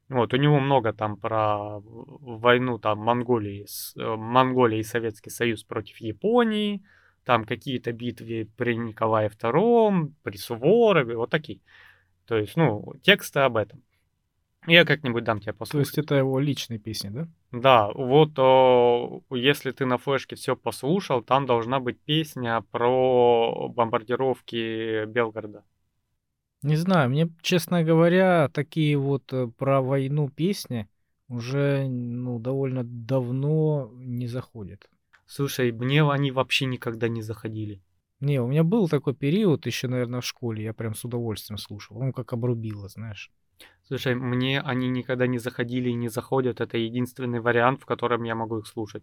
Вот, у него много там про войну там Монголии, с, э, Монголия и Советский Союз против Японии, там какие-то битвы при Николае II, при Суворове, вот такие. То есть, ну, тексты об этом. Я как-нибудь дам тебе послушать. То есть это его личные песни, да? Да, вот о, если ты на флешке все послушал, там должна быть песня про бомбардировки Белгорода. Не знаю, мне, честно говоря, такие вот э, про войну песни уже ну, довольно давно не заходят. Слушай, мне они вообще никогда не заходили. Не, у меня был такой период еще, наверное, в школе, я прям с удовольствием слушал. Ну, как обрубило, знаешь. Слушай, мне они никогда не заходили и не заходят. Это единственный вариант, в котором я могу их слушать.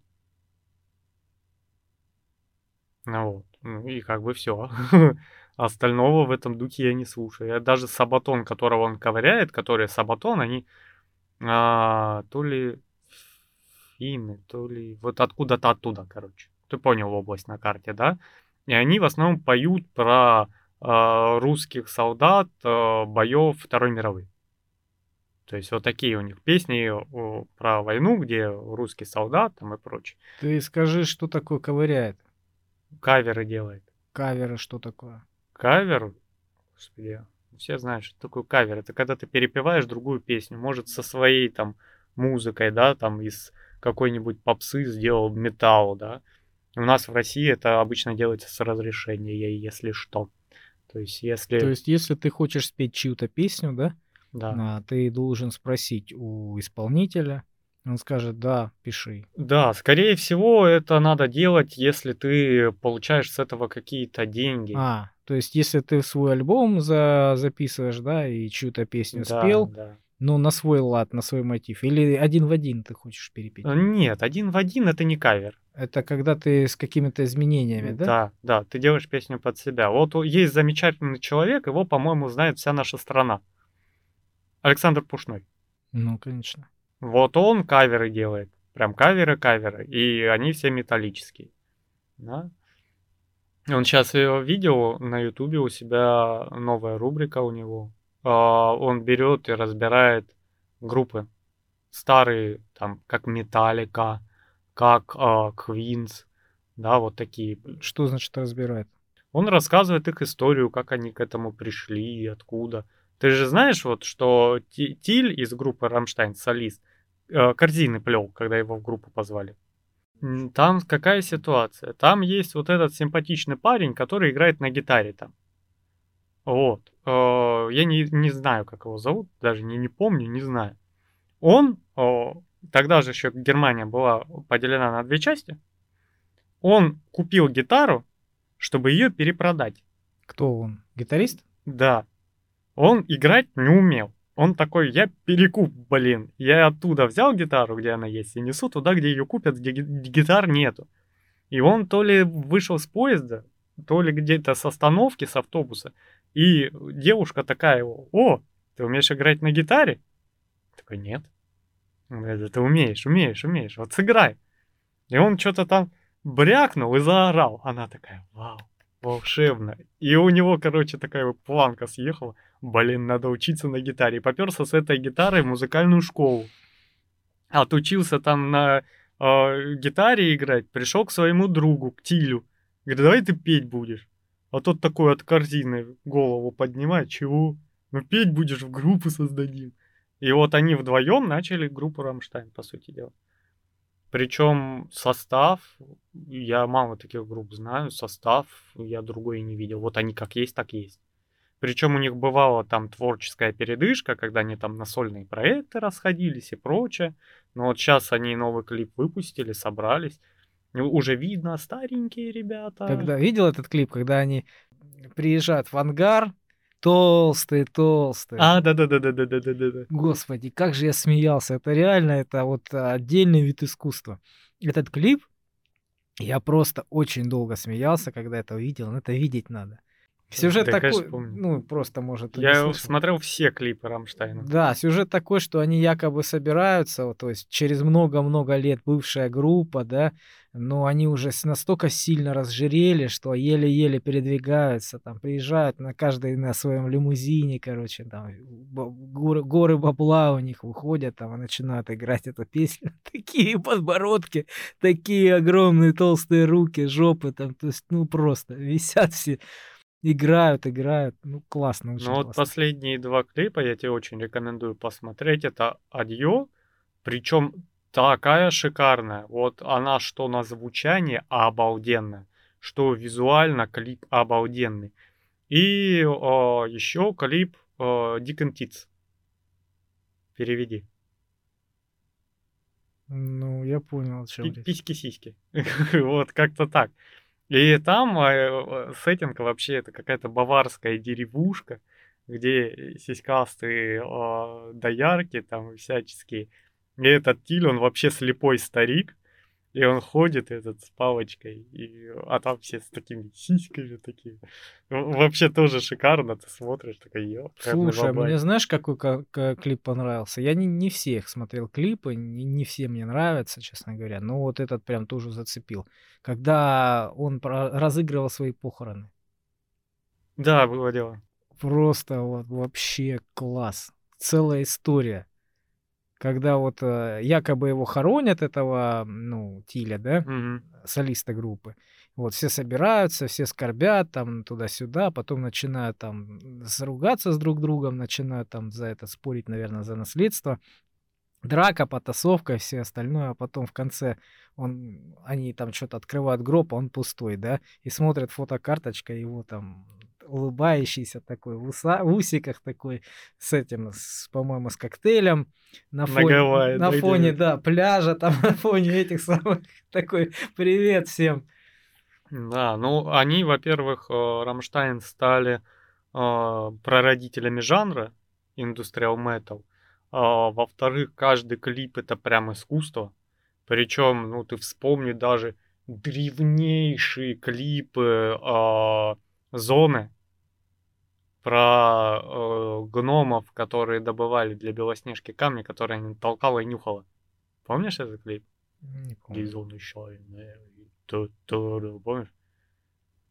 Ну вот. Ну и как бы все. Остального в этом духе я не слушаю. Я даже Сабатон, которого он ковыряет, которые Сабатон, они а, то ли финны, то ли вот откуда-то оттуда, короче. Ты понял область на карте, да? И они в основном поют про а, русских солдат а, боев Второй мировой. То есть вот такие у них песни про войну, где русский солдат там и прочее. Ты скажи, что такое ковыряет? Каверы делает. Каверы что такое? Кавер? Господи, все знают, что такое кавер. Это когда ты перепеваешь другую песню. Может, со своей там музыкой, да, там из какой-нибудь попсы сделал металл, да. У нас в России это обычно делается с разрешения, если что. То есть, если... То есть, если ты хочешь спеть чью-то песню, да, да. А, ты должен спросить у исполнителя. Он скажет, да, пиши. Да, скорее всего, это надо делать, если ты получаешь с этого какие-то деньги. А, то есть, если ты свой альбом за записываешь, да, и чью-то песню да, спел, да. ну, на свой лад, на свой мотив, или один в один ты хочешь перепеть? Нет, один в один это не кавер. Это когда ты с какими-то изменениями, да? Да, да, ты делаешь песню под себя. Вот есть замечательный человек, его, по-моему, знает вся наша страна. Александр Пушной. Ну, конечно. Вот он каверы делает. Прям каверы-каверы. И они все металлические. Да? Он сейчас видео на ютубе у себя новая рубрика у него. А, он берет и разбирает группы старые, там, как Металлика, как Квинс, да, вот такие. Что значит разбирает? Он рассказывает их историю, как они к этому пришли, откуда. Ты же знаешь, вот, что Тиль из группы Рамштайн, солист, э, корзины плел, когда его в группу позвали. Там какая ситуация? Там есть вот этот симпатичный парень, который играет на гитаре там. Вот. Э, Я не, не знаю, как его зовут, даже не, не помню, не знаю. Он, э, тогда же еще Германия была поделена на две части, он купил гитару, чтобы ее перепродать. Кто он? Гитарист? Да. Он играть не умел. Он такой, я перекуп, блин. Я оттуда взял гитару, где она есть, и несу туда, где ее купят, где ги- гитар нету. И он то ли вышел с поезда, то ли где-то с остановки, с автобуса. И девушка такая его, о, ты умеешь играть на гитаре? Такой, нет. Говорит, «Да ты умеешь, умеешь, умеешь, вот сыграй. И он что-то там брякнул и заорал. Она такая, вау, волшебно. И у него, короче, такая вот планка съехала. Блин, надо учиться на гитаре. И поперся с этой гитарой в музыкальную школу. Отучился там на э, гитаре играть. Пришел к своему другу, к Тилю. Говорит, давай ты петь будешь. А тот такой от корзины голову поднимает. Чего? Ну петь будешь, в группу создадим. И вот они вдвоем начали группу Рамштайн, по сути дела. Причем состав, я мало таких групп знаю, состав я другой не видел. Вот они как есть, так есть. Причем у них бывала там творческая передышка, когда они там на сольные проекты расходились и прочее. Но вот сейчас они новый клип выпустили, собрались. Уже видно, старенькие ребята. Когда видел этот клип, когда они приезжают в ангар, толстые, толстые. А, да-да-да-да-да-да-да-да. Господи, как же я смеялся. Это реально, это вот отдельный вид искусства. Этот клип, я просто очень долго смеялся, когда это увидел. Но это видеть надо. Сюжет Да, конечно, такой, помню. ну, просто, может, Я смотрел все клипы Рамштайна. Да, сюжет такой, что они якобы собираются, вот, то есть через много-много лет бывшая группа, да, но они уже настолько сильно разжирели, что еле-еле передвигаются, там, приезжают на каждый на своем лимузине, короче, там, горы, горы бабла у них выходят, там, и начинают играть эту песню. Такие подбородки, такие огромные толстые руки, жопы, там, то есть, ну, просто висят все, играют, играют, ну, классно, очень Ну вот классно. последние два клипа я тебе очень рекомендую посмотреть. Это Адьё, причем такая шикарная. Вот она что на звучание обалденная, что визуально клип обалденный. И еще клип Dick and Tits. Переведи. Ну, я понял, о чем. Письки-сиськи. Вот, как-то так. И там э, сеттинг вообще это какая-то баварская деревушка, где сиськастые э, доярки там всяческие. И этот Тиль, он вообще слепой старик, и он ходит этот с палочкой, и, а там все с такими сиськами такими. В- Вообще тоже шикарно, ты смотришь, такой, ё, Слушай, а мне знаешь, какой ка- ка- клип понравился? Я не, не всех смотрел клипы, не, не все мне нравятся, честно говоря, но вот этот прям тоже зацепил. Когда он про- разыгрывал свои похороны. Да, было дело. Просто вот вообще класс. Целая история. Когда вот э, якобы его хоронят, этого, ну, Тиля, да? Мгм. солиста группы. Вот, все собираются, все скорбят там туда-сюда, потом начинают там заругаться с друг другом, начинают там за это спорить, наверное, за наследство. Драка, потасовка и все остальное, а потом в конце он, они там что-то открывают гроб, а он пустой, да, и смотрят фотокарточка его там улыбающийся такой, в, уса- в усиках такой, с этим, с, по-моему, с коктейлем, на На фоне, Гавайи, на да, фоне, да, пляжа, там на фоне этих самых, такой, привет всем. Да, ну они, во-первых, э, Рамштайн стали э, прародителями жанра индустриал metal. А, во-вторых, каждый клип это прям искусство. Причем, ну ты вспомни даже древнейшие клипы э, зоны про э, гномов, которые добывали для Белоснежки камни, которые они толкала и нюхала. Помнишь этот клип? Не помню. Ту- ту- помнишь?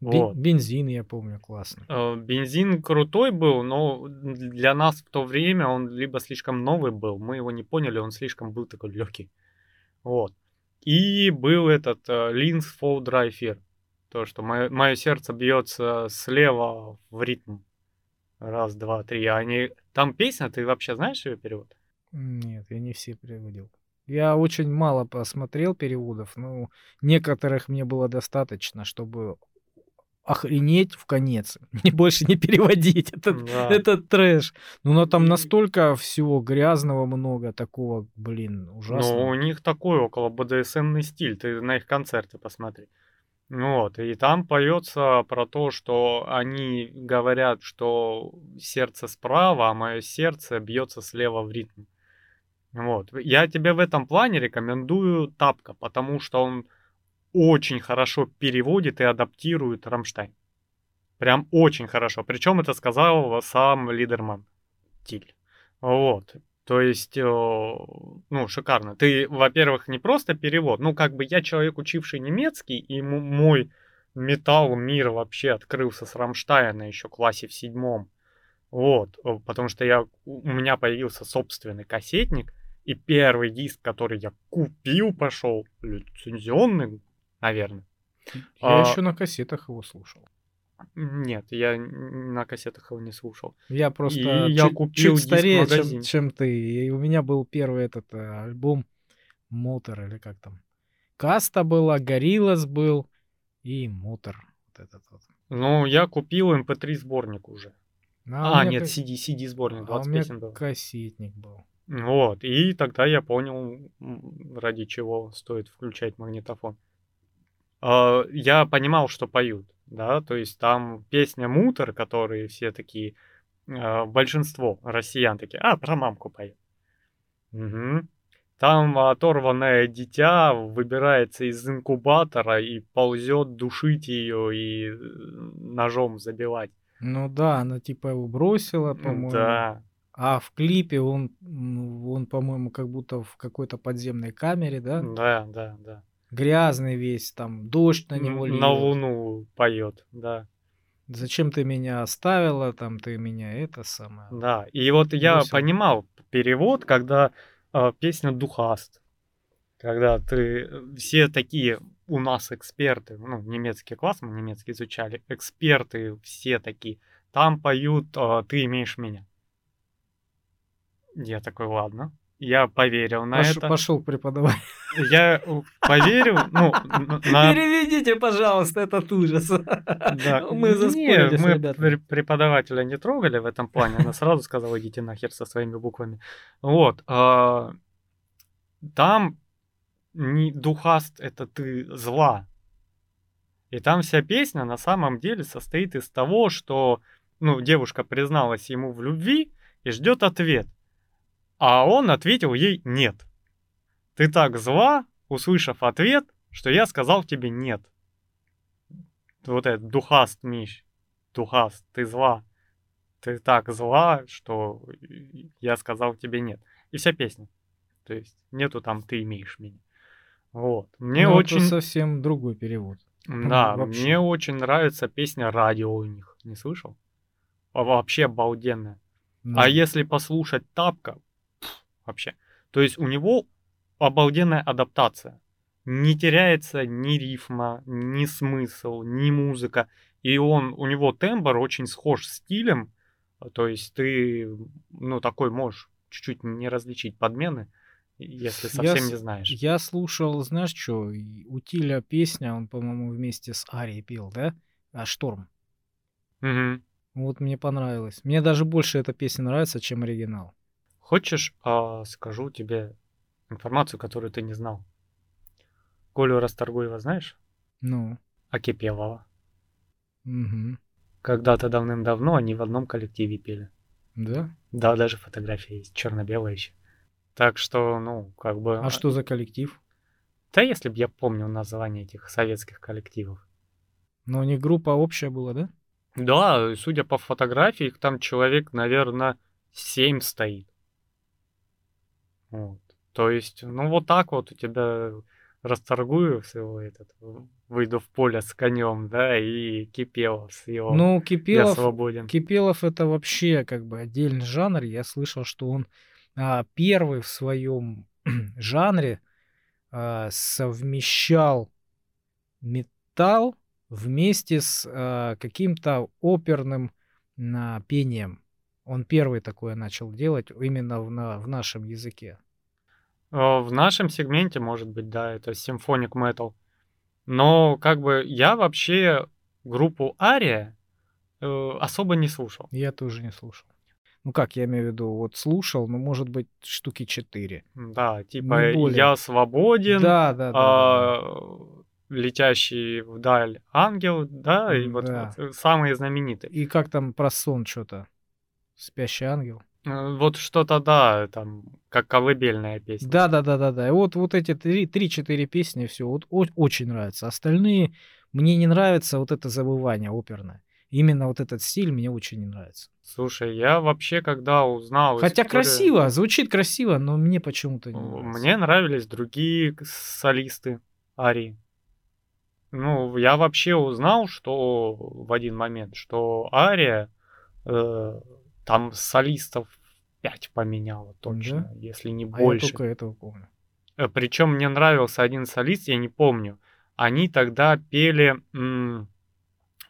Бе- Вот. Бензин, я помню, классно. Э, Бензин крутой был, но для нас в то время он либо слишком новый был, мы его не поняли, он слишком был такой легкий. Вот. И был этот э, Lins Fall Dry Fear. То, что мое, сердце бьется слева в ритм. Раз, два, три. А Они... Там песня, ты вообще знаешь ее перевод? Нет, я не все переводил. Я очень мало посмотрел переводов, но некоторых мне было достаточно, чтобы охренеть в конец. Не больше не переводить. Это, Да. это трэш. Ну, но там настолько всего грязного много, такого, блин, Ну, ужасного. у них такой около БДСМный стиль, ты на их концерте посмотри. Ну Вот, и там поется про то, что они говорят, что сердце справа, а мое сердце бьется слева в ритм. Вот. Я тебе в этом плане рекомендую Тапка, потому что он очень хорошо переводит и адаптирует Рамштайн. Прям очень хорошо. Причем это сказал сам Линдеманн Тилль. Вот. То есть, э, ну, шикарно. Ты, во-первых, не просто перевод, ну, как бы я человек, учивший немецкий, и мой металл мир вообще открылся с Рамштайна еще в классе в седьмом. Вот, потому что я, у у меня появился собственный кассетник, и первый диск, который я купил, пошел, лицензионный, наверное. Я а- еще на кассетах его слушал. Нет, я на кассетах его не слушал. Я просто И я чуть, купил чуть старее, чем, чем ты. И у меня был первый этот э, альбом Мотор или как там. Каста была, Гориллас был и Мотор. Вот этот вот. Ну, я купил MP3 сборник уже. у А, меня нет, ка- CD, CD сборник, а у 20 меня песен было. кассетник был. Вот, и тогда я понял, ради чего стоит включать магнитофон. А, Я понимал, что поют, да, то есть там песня Мутер, которые все такие, а, большинство россиян такие, а, про мамку поет. Мгм. Там оторванное дитя выбирается из инкубатора и ползет душить ее и э, ножом забивать. Ну да, она типа его бросила, по-моему. Да, А в клипе он, м, он, по-моему, как будто в какой-то подземной камере, да? да, да, да. Грязный весь, там дождь на него льет. На луну поет, да. Зачем ты меня оставила, там ты меня это самое. Да, и вот я Бросил. понимал перевод, когда э, песня Духаст, когда ты все такие у нас эксперты, ну немецкий класс мы немецкий изучали, эксперты все такие, там поют э, ты имеешь меня. Я такой, ладно, я поверил на Пош- это, Пошел к преподавателю. я поверил, ну на Переведите, пожалуйста, этот ужас. Да. Мы заспорили мы ребятами. пре- преподавателя не трогали в этом плане. Она сразу сказала, идите нахер со своими буквами. Вот. а, Там не духаст, это ты зла. И там вся песня на самом деле состоит из того, что ну, девушка призналась ему в любви и ждет ответ. А он ответил ей нет. Ты так зла, услышав ответ, что я сказал тебе нет вот этот духаст Миш, духаст, ты зла. Ты так зла, что я сказал тебе нет. И вся песня. То есть нету там ты имеешь меня. Вот. Мне Ну, это очень, совсем другой перевод. да, вообще. мне очень нравится песня радио у них. Не слышал? А Вообще обалденная. Ну, А если послушать Тапка, вообще. То есть у него обалденная адаптация. Не теряется ни рифма, ни смысл, ни музыка. И он, у него тембр очень схож с стилем. То есть ты, ну, такой можешь чуть-чуть не различить подмены, если Я совсем с- не знаешь. Я слушал, знаешь что, у Тиля песня, он, по-моему, вместе с Арией пел, да? А, Шторм. Мгм. Вот мне понравилось. Мне даже больше эта песня нравится, чем оригинал. Хочешь, а, скажу тебе информацию, которую ты не знал? Колю Расторгуева знаешь? Ну, Акипелова. мгм. Когда-то давным-давно они в одном коллективе пели. да? Да, даже фотография есть, черно-белая еще. Так что, ну, как бы... А что за коллектив? Да, если бы я помнил название этих советских коллективов. Ну, у них группа общая была, да? Да, судя по фотографии, их там человек, наверное, 7 стоит. Вот. То есть, ну, вот так вот у тебя расторгую всего этот, выйду в поле с конем, да, и Кипелов с его Ну, «Я Кипелов, свободен». Кипелов это вообще как бы отдельный жанр. Я слышал, что он а, первый в своем жанре а, совмещал металл вместе с а, каким-то оперным а, пением. Он первый такое начал делать именно в, на- в нашем языке. Э, В нашем сегменте, может быть, да, это симфоник metal. Но как бы я вообще группу Ария э, особо не слушал. Я тоже не слушал. Ну как, я имею в виду, вот слушал, ну, может быть, штуки четыре. Да, типа. «Я свободен», Да, да, да. да, а, «Летящий вдаль ангел», да, и вот, Да. вот, э, самые знаменитые. И как там про сон что-то? Спящий ангел. Э, Вот что-то, да, там, как колыбельная песня. Да, да, да, да, да. И вот, вот эти три- три-четыре песни, все, вот очень нравится. Остальные мне не нравится вот это забывание оперное. Именно вот этот стиль мне очень не нравится. Слушай, я вообще, когда узнал... Хотя историю- красиво, звучит красиво, но мне почему-то не нравится. Мне нравились другие солисты Арии. Ну, я вообще узнал, что в один момент, что Ария э, там солистов 5 поменяла точно, если не А я больше. только этого помню. Причем мне нравился один солист, я не помню. Они тогда пели м,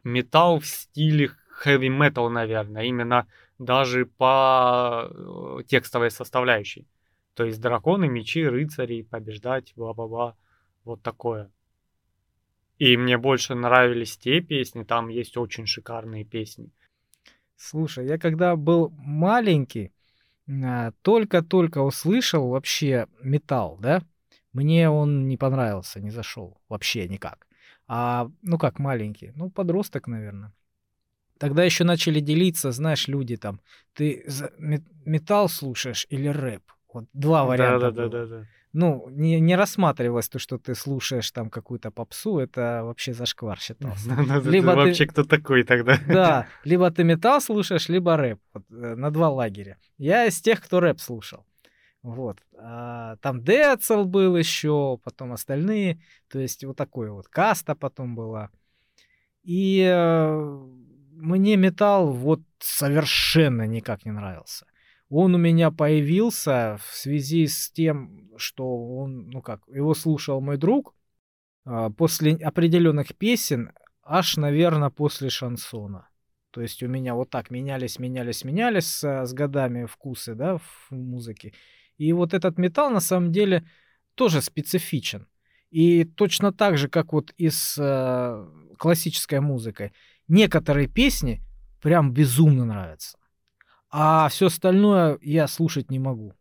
металл в стиле heavy metal, наверное, именно даже по э, текстовой составляющей. То есть драконы, мечи, рыцари, побеждать, бла-бла-бла. Вот такое. И мне больше нравились те песни, там есть очень шикарные песни. Слушай, я когда был маленький, а, только-только услышал вообще металл, да? Мне он не понравился, не зашел вообще никак. А, ну как маленький, ну подросток, наверное. Тогда еще начали делиться, знаешь, люди там, ты металл слушаешь или рэп? Вот два варианта. было. Да-да-да-да. Ну, не, не рассматривалось то, что ты слушаешь там какую-то попсу, это вообще зашквар считался. Либо ты- вообще кто такой тогда? Да, либо ты металл слушаешь, либо рэп. Э, на два лагеря. Я из тех, кто рэп слушал. Вот. А, там Децл был еще, потом остальные. То есть вот такой вот. Каста потом была. И э, мне металл вот совершенно никак не нравился. Он у меня появился в связи с тем, что он, ну как, его слушал мой друг а, после определенных песен, аж, наверное, после шансона. То есть у меня вот так менялись, менялись, менялись а, с годами вкусы, да, в музыке. И вот этот металл на самом деле тоже специфичен. И точно так же, как вот и с э, классической музыкой, некоторые песни прям безумно нравятся. А все остальное я слушать не могу.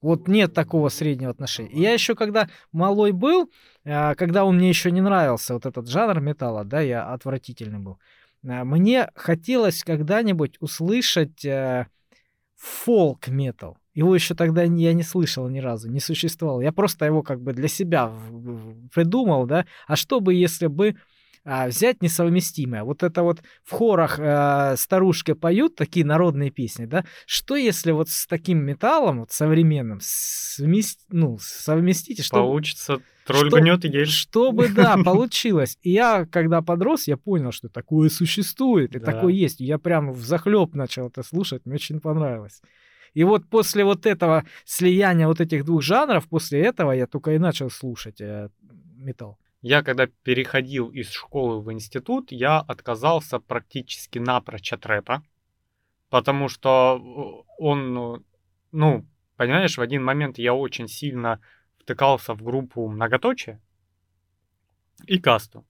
Вот нет такого среднего отношения. И я еще когда малой был, а, когда он мне еще не нравился, вот этот жанр металла, да, я отвратительный был. а, Мне хотелось когда-нибудь услышать э, фолк-метал. Его еще тогда я не слышал ни разу, не существовало. Я просто его как бы для себя придумал, да. А что бы, если бы а, взять несовместимое? Вот это вот в хорах э, старушки поют такие народные песни, да. Что если вот с таким металлом, вот современным, совместить, ну, совместить, и чтобы Получится тролль что- гнет и гель. чтобы, да, получилось. И я, когда подрос, я понял, что такое существует, и Да. такое есть. Я прям в захлеб начал это слушать, мне очень понравилось. И вот после вот этого слияния вот этих двух жанров, после этого я только и начал слушать э, металл. Я когда переходил из школы в институт, я отказался практически напрочь от рэпа, потому что э, он, ну, ну, понимаешь, в один момент я очень сильно втыкался в группу многоточие и касту.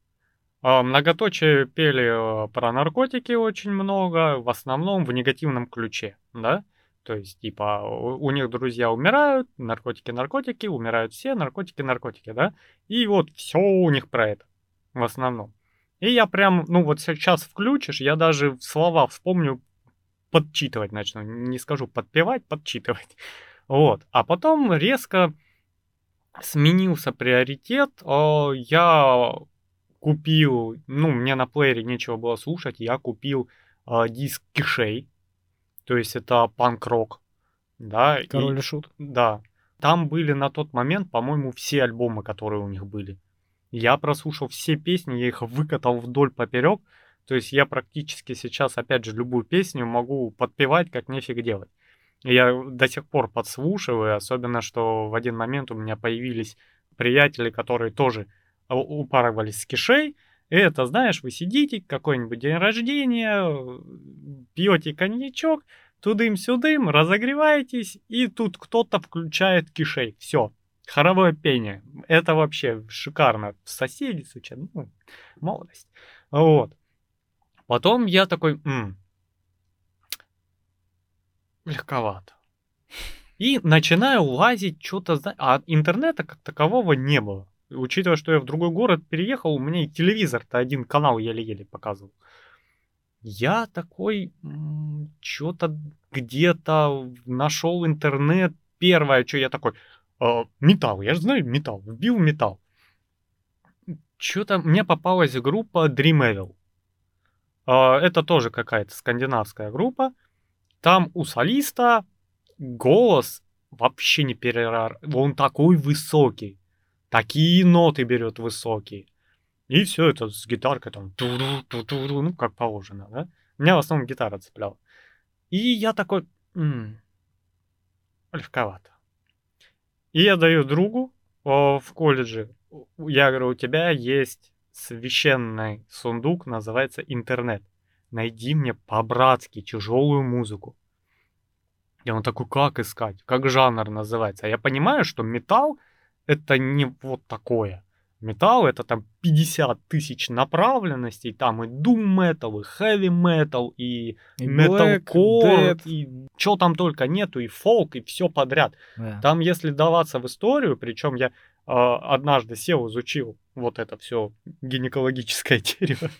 А, Многоточие пели э, про наркотики очень много, в основном в негативном ключе, да? То есть, типа, у них друзья умирают, наркотики, наркотики, умирают все, наркотики, наркотики, да? И вот все у них про это в основном. И я прям, ну вот сейчас включишь, я даже слова вспомню, подчитывать начну. Не скажу подпевать, подчитывать. Вот. А потом резко сменился приоритет. а, Я купил, ну, мне на плеере нечего было слушать, я купил а, диск Кишей. То есть это панк-рок. Да, и- Король и шут. да. Там были на тот момент, по-моему, все альбомы, которые у них были. Я прослушал все песни, я их выкатал вдоль поперек. То есть я практически сейчас, опять же, любую песню могу подпевать, как нефиг делать. И Я до сих пор подслушиваю, особенно, что в один момент у меня появились приятели, которые тоже упарывались с кишей. Это, знаешь, вы сидите, какой-нибудь день рождения, пьете коньячок, тудым-сюдым, разогреваетесь, и тут кто-то включает кишей. Все. Хоровое пение. Это вообще шикарно. Соседи стучат. Ну, молодость. Вот. Потом я такой, м легковато. И начинаю лазить, что-то... А интернета как такового не было. Учитывая, что я в другой город переехал, у меня и телевизор-то один канал еле-еле показывал. Я такой что-то где-то нашел интернет. Первое, что я такой, э, металл, я же знаю металл, вбил металл. Что-то мне попалась группа Dream Evil. Э, это тоже какая-то скандинавская группа. Там у солиста голос вообще не перерар. Он такой высокий. Такие ноты берет высокие. И все это с гитаркой там, ну, как положено, да? Меня в основном гитара цепляла. И я такой, м-м, легковато. И я даю другу о, в колледже, я говорю, у тебя есть священный сундук, называется интернет. Найди мне по-братски тяжелую музыку. И он такой, как искать? Как жанр называется? А я понимаю, что металл это не вот такое. Металл это там 50 тысяч направленностей, там и doom metal, и heavy metal, и, и metalcore, и что там только нету, и фолк, и все подряд. Yeah. Там, если даваться в историю, причем я э, однажды сел, изучил вот это все гинекологическое дерево.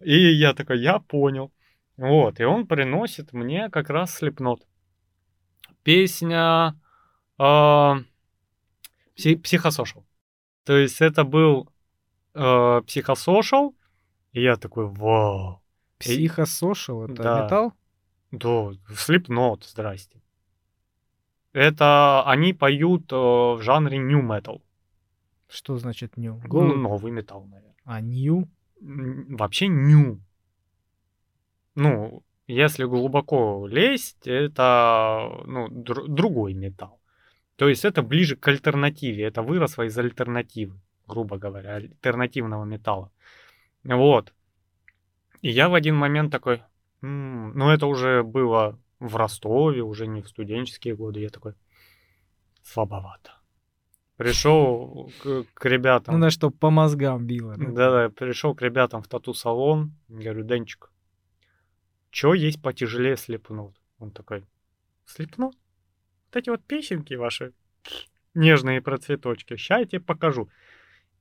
И я такой, я понял. Вот, и он приносит мне как раз слепнот. Песня э, Психосошал. То есть это был э, Психосошал, и я такой, вау. Психосошал, это да. металл? Да, слепнот, здрасте. Это они поют э, в жанре new metal. Что значит new? Ну, новый металл, наверное. А new? Вообще new ну, если глубоко лезть, это ну, др- другой металл. То есть это ближе к альтернативе, это выросло из альтернативы, грубо говоря, альтернативного металла. Вот. И я в один момент такой, м-м, ну это уже было в Ростове, уже не в студенческие годы, я такой, слабовато. Пришел к, к ребятам. Ну, на что по мозгам било. Да-да, пришел к ребятам в тату-салон, говорю, Денчик, Чё есть потяжелее слепнут? Он такой, слепнут? Вот эти вот песенки ваши нежные про цветочки. Сейчас я тебе покажу.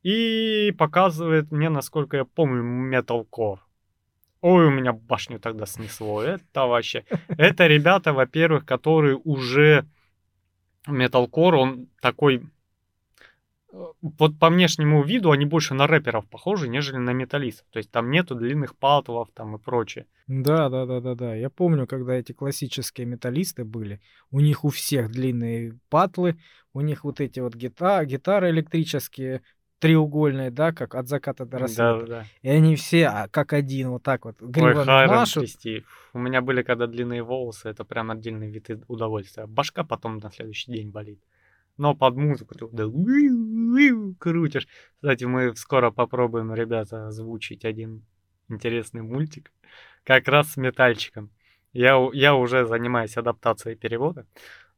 И показывает мне, насколько я помню, металкор. Ой, у меня башню тогда снесло. Это вообще... Это ребята, во-первых, которые уже... Металкор, он такой вот по внешнему виду они больше на рэперов похожи, нежели на металлистов. То есть там нету длинных патлов там и прочее. Да, да, да, да, да. Я помню, когда эти классические металлисты были, у них у всех длинные патлы, у них вот эти вот гита гитары электрические, треугольные, да, как от заката до рассвета. Да, да. И они все а, как один вот так вот гривами Ой, машут. У меня были когда длинные волосы, это прям отдельный вид удовольствия. Башка потом на следующий день болит но под музыку ты да, крутишь. Кстати, мы скоро попробуем, ребята, озвучить один интересный мультик, как раз с метальчиком. Я, я уже занимаюсь адаптацией перевода.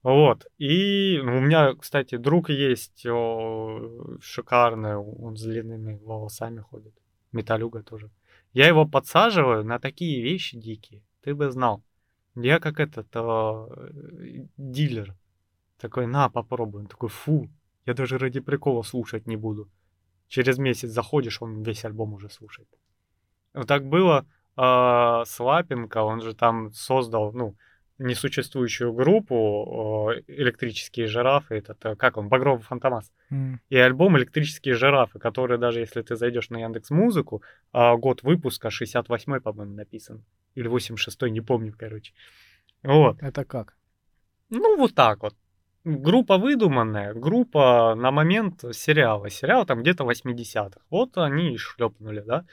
Вот. И у меня, кстати, друг есть о, шикарный, он с длинными волосами ходит. Металюга тоже. Я его подсаживаю на такие вещи дикие. Ты бы знал. Я как этот о, дилер такой, на, попробуй. Он такой, фу, я даже ради прикола слушать не буду. Через месяц заходишь, он весь альбом уже слушает. Вот так было э, с Лапенко, он же там создал, ну, несуществующую группу э, «Электрические жирафы», это, это как он, «Багровый фантомас». Mm. И альбом «Электрические жирафы», который даже если ты зайдешь на Яндекс Музыку, э, год выпуска 68-й, по-моему, написан. Или 86-й, не помню, короче. Вот. Это как? Ну, вот так вот группа выдуманная, группа на момент сериала. Сериал там где-то 80-х. Вот они и шлепнули, да.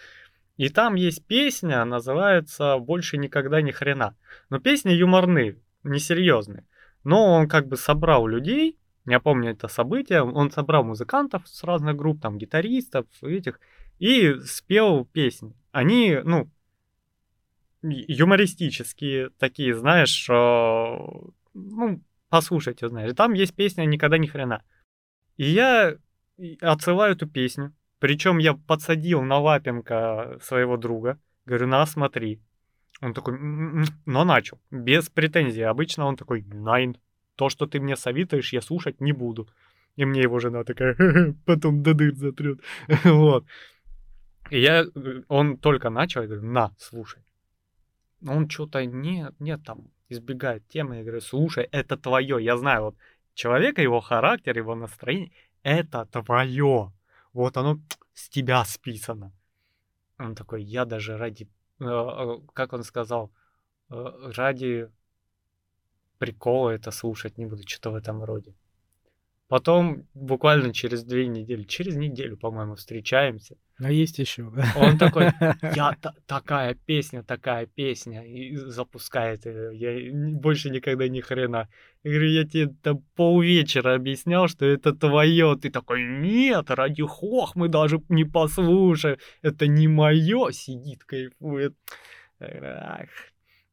И там есть песня, называется «Больше никогда ни хрена». Но песни юморные, несерьезные. Но он как бы собрал людей, я помню это событие, он собрал музыкантов с разных групп, там гитаристов, этих, и спел песни. Они, ну, юмористические такие, знаешь, ну, Послушайте, знаешь, там есть песня «Никогда ни хрена». И я отсылаю эту песню Причем я подсадил на лапенко своего друга. Говорю, на, смотри. Он такой, «М-м-м», но начал, без претензий. Обычно он такой, найн, то, что ты мне советуешь, я слушать не буду. И мне его жена такая, потом до дыр затрет. вот. И я, э, он только начал, я говорю, на, слушай. Он что-то нет, нет, там, избегает темы. Я говорю, слушай, это твое. Я знаю, вот человека, его характер, его настроение, это твое. Вот оно с тебя списано. Он такой, я даже ради, э, э, как он сказал, ради прикола это слушать не буду, что-то в этом роде. Потом буквально через две недели, через неделю, по-моему, встречаемся. А есть еще, да? Он такой, я такая песня, такая песня, и запускает ее. Я больше никогда ни хрена. Я говорю, я тебе там полвечера объяснял, что это твое. Ты такой, нет, ради хох мы даже не послушаем. Это не мое, сидит, кайфует. Ах,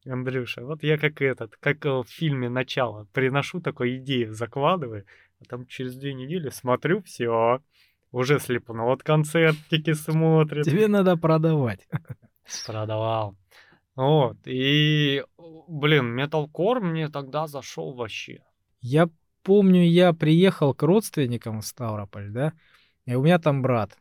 Андрюша, вот я как этот, как в фильме «Начало», приношу такую идею, закладываю, а там через две недели смотрю, все, уже слепну. Вот концертики смотрит. Тебе надо продавать. Продавал. Вот, и, блин, металкор мне тогда зашел вообще. Я помню, я приехал к родственникам в Ставрополь, да, и у меня там брат.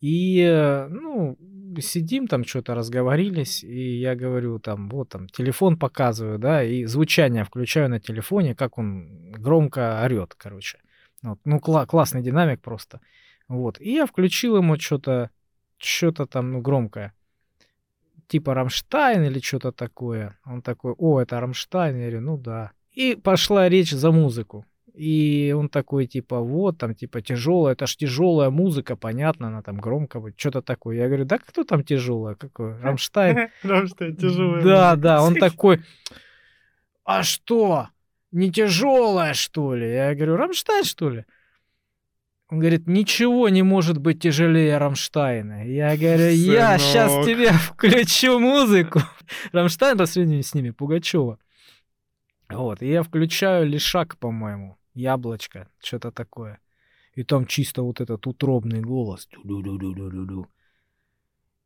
И, э, ну, сидим там, что-то разговорились, и я говорю там, вот там, телефон показываю, да, и звучание включаю на телефоне, как он громко орет, короче. Вот. Ну, кла- классный динамик просто. Вот. И я включил ему что-то, что-то там, ну, громкое. Типа Рамштайн или что-то такое. Он такой, о, это Рамштайн. Я говорю, ну да. И пошла речь за музыку. И он такой, типа, вот, там, типа, тяжелая, это ж тяжелая музыка, понятно, она там громко будет, что-то такое. Я говорю, да кто там тяжелая? Какой? Рамштайн? Рамштайн тяжелая. Да, да, он такой, а что? Не тяжелая, что ли? Я говорю, Рамштайн, что ли? Он говорит, ничего не может быть тяжелее Рамштайна. Я говорю, я сейчас тебе включу музыку. Рамштайн по сравнению с ними, Пугачева. Вот, и я включаю Лешак, по-моему яблочко, что-то такое. И там чисто вот этот утробный голос.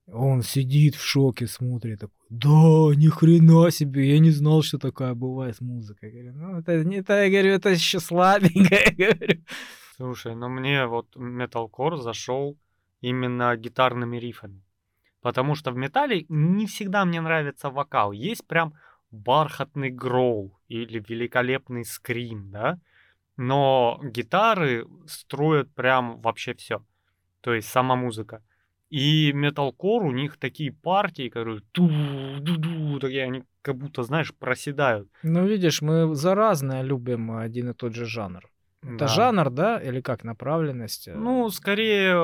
Он сидит в шоке, смотрит такой, да, ни хрена себе, я не знал, что такая бывает музыка. Я говорю, ну, это, не это, я говорю, это еще слабенькое, я говорю. Слушай, ну мне вот металкор зашел именно гитарными рифами. Потому что в металле не всегда мне нравится вокал. Есть прям бархатный гроул или великолепный скрим, да? Но гитары строят прям вообще все. То есть сама музыка. И металкор, у них такие партии, которые ту ду ду такие, они как будто, знаешь, проседают. Ну, видишь, мы за разное любим один и тот же жанр. Это да. жанр, да, или как направленность? Э? Ну, скорее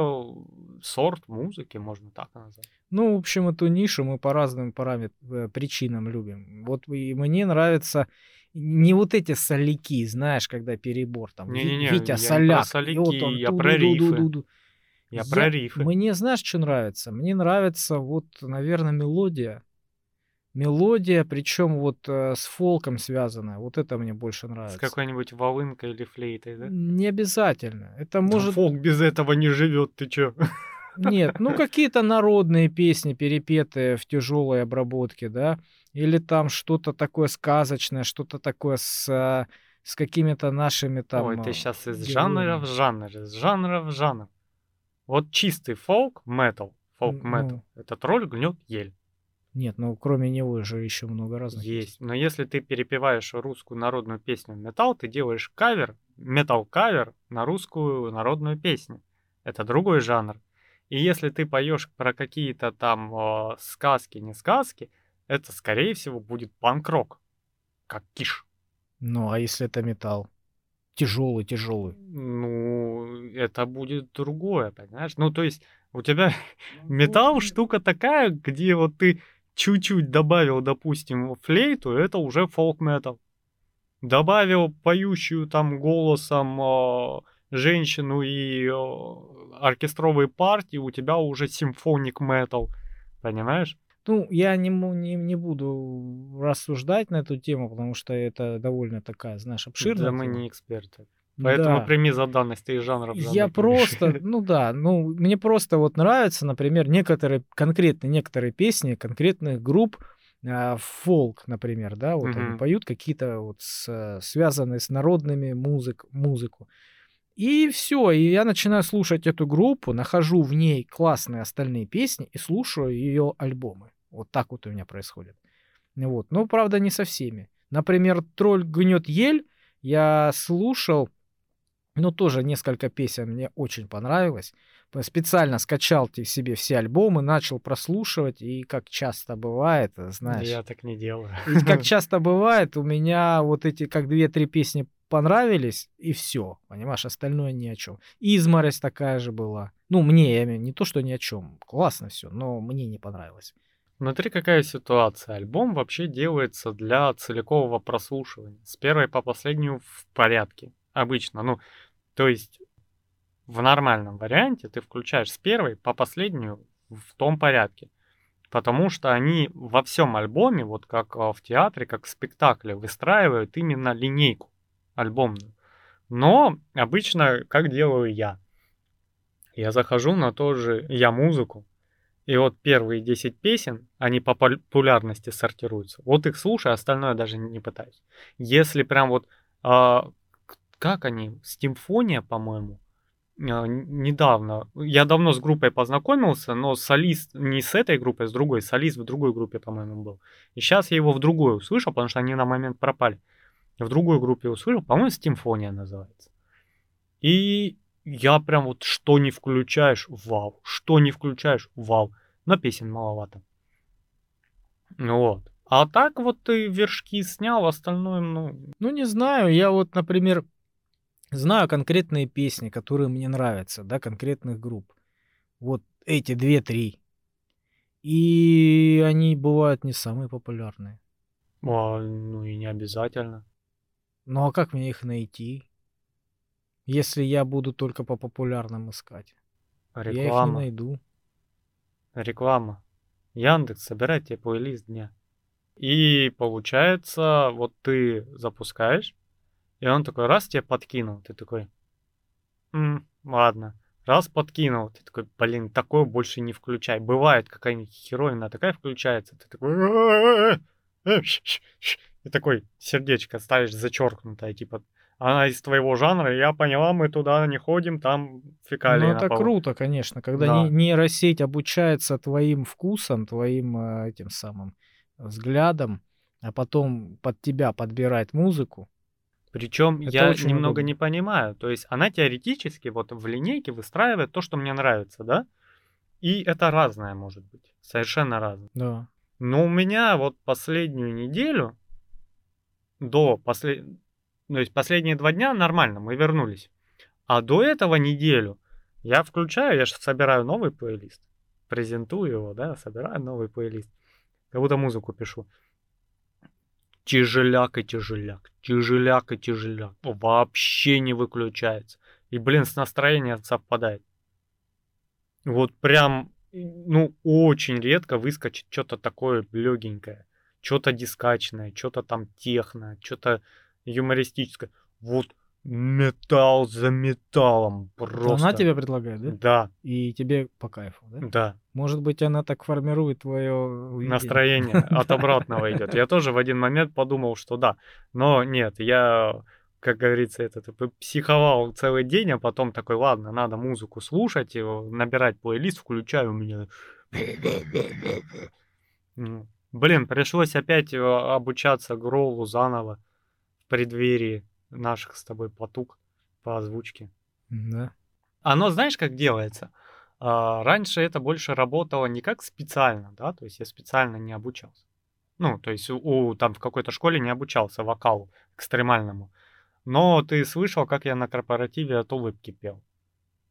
сорт музыки, можно так назвать. Ну, в общем, эту нишу мы по разным параметрам, э, причинам любим. Вот и мне нравится не вот эти соляки, знаешь, когда перебор там. Не-не-не, Витя я соляк. Не про соляки, вот он, я про рифы. Я, я про рифы. Мне знаешь, что нравится? Мне нравится вот, наверное, мелодия. Мелодия, причем вот э, с фолком связанная. Вот это мне больше нравится. С какой-нибудь волынкой или флейтой, да? Не обязательно. Это может... фолк без этого не живет, ты чё? Нет, ну какие-то народные песни, перепетые в тяжелой обработке, да, или там что-то такое сказочное, что-то такое с, а, с какими-то нашими там... Ой, ты сейчас из жанра в жанр, из жанра в жанр. Вот чистый фолк, метал, фолк метал, ну, это тролль гнет ель. Нет, ну кроме него же еще много разных. Есть, но если ты перепеваешь русскую народную песню металл, ты делаешь кавер, метал-кавер на русскую народную песню. Это другой жанр. И если ты поешь про какие-то там э, сказки, не сказки, это, скорее всего, будет панк-рок, как киш. Ну, а если это металл? Тяжелый, тяжелый. Ну, это будет другое, понимаешь? Ну, то есть, у тебя металл штука такая, где вот ты чуть-чуть добавил, допустим, флейту, это уже фолк-метал. Добавил поющую там голосом э, женщину и э, оркестровые партии, у тебя уже симфоник метал. Понимаешь? Ну, я не, не, не буду рассуждать на эту тему, потому что это довольно такая, знаешь, обширная. Да мы не эксперты. Поэтому Да. прими за данность, ты из жанра в Я жанр просто, ну да, ну мне просто вот нравятся, например, некоторые, конкретно некоторые песни конкретных групп, а, фолк, например, да, вот они Мгм. поют какие-то вот с, связанные с народными музык, музыку. И все, и я начинаю слушать эту группу, нахожу в ней классные остальные песни и слушаю ее альбомы. Вот так вот у меня происходит. Вот. Ну, правда, не со всеми. Например, «Тролль гнет ель» я слушал, ну, тоже несколько песен мне очень понравилось. Специально скачал себе все альбомы, начал прослушивать, и как часто бывает, знаешь, Я так не делаю. и как часто бывает, у меня вот эти, как две-три песни понравились, и все, понимаешь, остальное ни о чем. Изморозь такая же была. Ну, мне, я имею, не то, что ни о чем. Классно все, но мне не понравилось. Смотри, какая ситуация. Альбом вообще делается для целикового прослушивания. С первой по последнюю в порядке. Обычно. Ну, то есть в нормальном варианте ты включаешь с первой по последнюю в том порядке. Потому что они во всем альбоме, вот как а, в театре, как в спектакле, выстраивают именно линейку альбомную. Но обычно, как делаю я? Я захожу на то же я музыку, и вот первые 10 песен, они по популярности сортируются. Вот их слушаю, остальное даже не пытаюсь. Если прям вот, а, как они, Стимфония, по-моему, а, недавно, я давно с группой познакомился, но солист не с этой группой, а с другой, солист в другой группе, по-моему, был. И сейчас я его в другой услышал, потому что они на момент пропали. В другой группе услышал, по-моему, Стимфония называется. И я прям вот что не включаешь, вау, что не включаешь, вау. Но песен маловато. Вот. А так вот ты вершки снял, остальное, ну, Ну, не знаю, я вот, например, знаю конкретные песни, которые мне нравятся, да, конкретных групп. Вот эти две-три. И они бывают не самые популярные. а, ну и не обязательно. Ну а как мне их найти? Если я буду только по популярным искать. Я их не Реклама, найду. реклама. Яндекс, собирай тебе плейлист дня. И получается, вот ты запускаешь, и он такой раз тебе подкинул, ты такой, «М, ладно. Раз подкинул, ты такой, блин, такое больше не включай. Бывает какая-нибудь херовина такая включается, ты такой, «Э-э-э, э, щ- щ». и такой сердечко ставишь зачеркнутое, типа, она из твоего жанра, я поняла, мы туда не ходим, там фекалии Ну это полу». круто, конечно, когда Да. не- нейросеть обучается твоим вкусом, твоим э, этим самым взглядом, а потом под тебя подбирает музыку. Причем Это я очень немного удобно. не понимаю. То есть она теоретически вот в линейке выстраивает то, что мне нравится, да? И это разное может быть. Совершенно разное. Да. Но у меня вот последнюю неделю до послед... То есть последние два дня нормально, мы вернулись. А до этого неделю я включаю, я же собираю новый плейлист. Презентую его, да, собираю новый плейлист. Как будто музыку пишу. Тяжеляк и тяжеляк, тяжеляк и тяжеляк. Вообще не выключается. И, блин, с настроением совпадает. Вот прям, ну, очень редко выскочит что-то такое легенькое. Что-то дискачное, что-то там техно, что-то юмористическое. Вот металл за металлом. Просто. Она тебе предлагает, да? Да, И тебе по кайфу, да? да. Может быть, она так формирует твое Настроение от обратного идет. Я тоже в один момент подумал, что да. Но нет, я, как говорится, это типа, психовал целый день, а потом такой, ладно, надо музыку слушать, и набирать плейлист, включаю у меня. Ну, Блин, пришлось опять э, обучаться Гроулу заново преддверии наших с тобой потуг по озвучке. Да. Оно, знаешь, как делается? А, раньше это больше работало не как специально, да, то есть я специально не обучался. Ну, то есть у, у- там в какой-то школе не обучался вокалу экстремальному. Но ты слышал, как я на корпоративе от улыбки пел.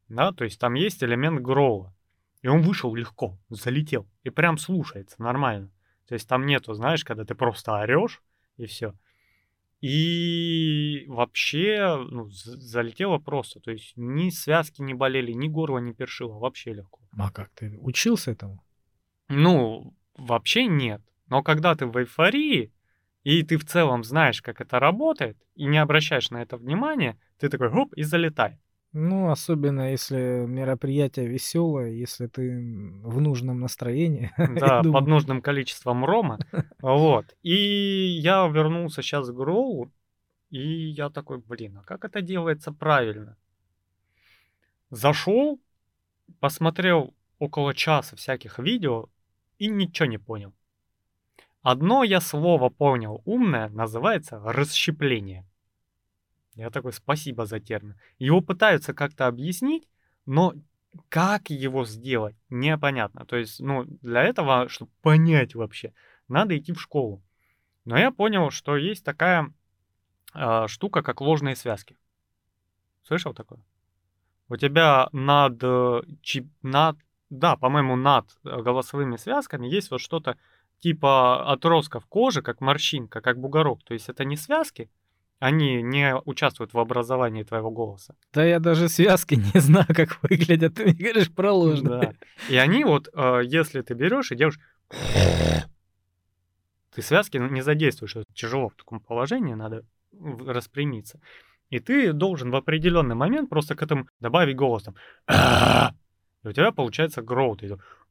Да, то есть там есть элемент гроула. И он вышел легко, залетел. И прям слушается нормально. То есть там нету, знаешь, когда ты просто орешь и все. И вообще ну, залетело просто. То есть ни связки не болели, ни горло не першило. Вообще легко. А как ты учился этому? Ну, вообще нет. Но когда ты в эйфории, и ты в целом знаешь, как это работает, и не обращаешь на это внимания, ты такой хоп и залетай. Ну, особенно если мероприятие веселое, если ты в нужном настроении. Да, под нужным количеством рома. Вот. И я вернулся сейчас к Гроу, и я такой, блин, а как это делается правильно? Зашел, посмотрел около часа всяких видео и ничего не понял. Одно я слово понял умное, называется расщепление. Я такой, спасибо за термин. Его пытаются как-то объяснить, но как его сделать, непонятно. То есть, ну, для этого, чтобы понять вообще, надо идти в школу. Но я понял, что есть такая э, штука, как ложные связки. Слышал такое? У тебя над, э, чип, над да, по-моему, над э, голосовыми связками есть вот что-то типа отростков кожи, как морщинка, как бугорок. То есть это не связки, они не участвуют в образовании твоего голоса. Да я даже связки не знаю, как выглядят. Ты мне говоришь про ложные. Да. И они вот, э, если ты берешь и делаешь... Ты связки не задействуешь. Это тяжело в таком положении, надо распрямиться. И ты должен в определенный момент просто к этому добавить голос. Там, и у тебя получается гроут.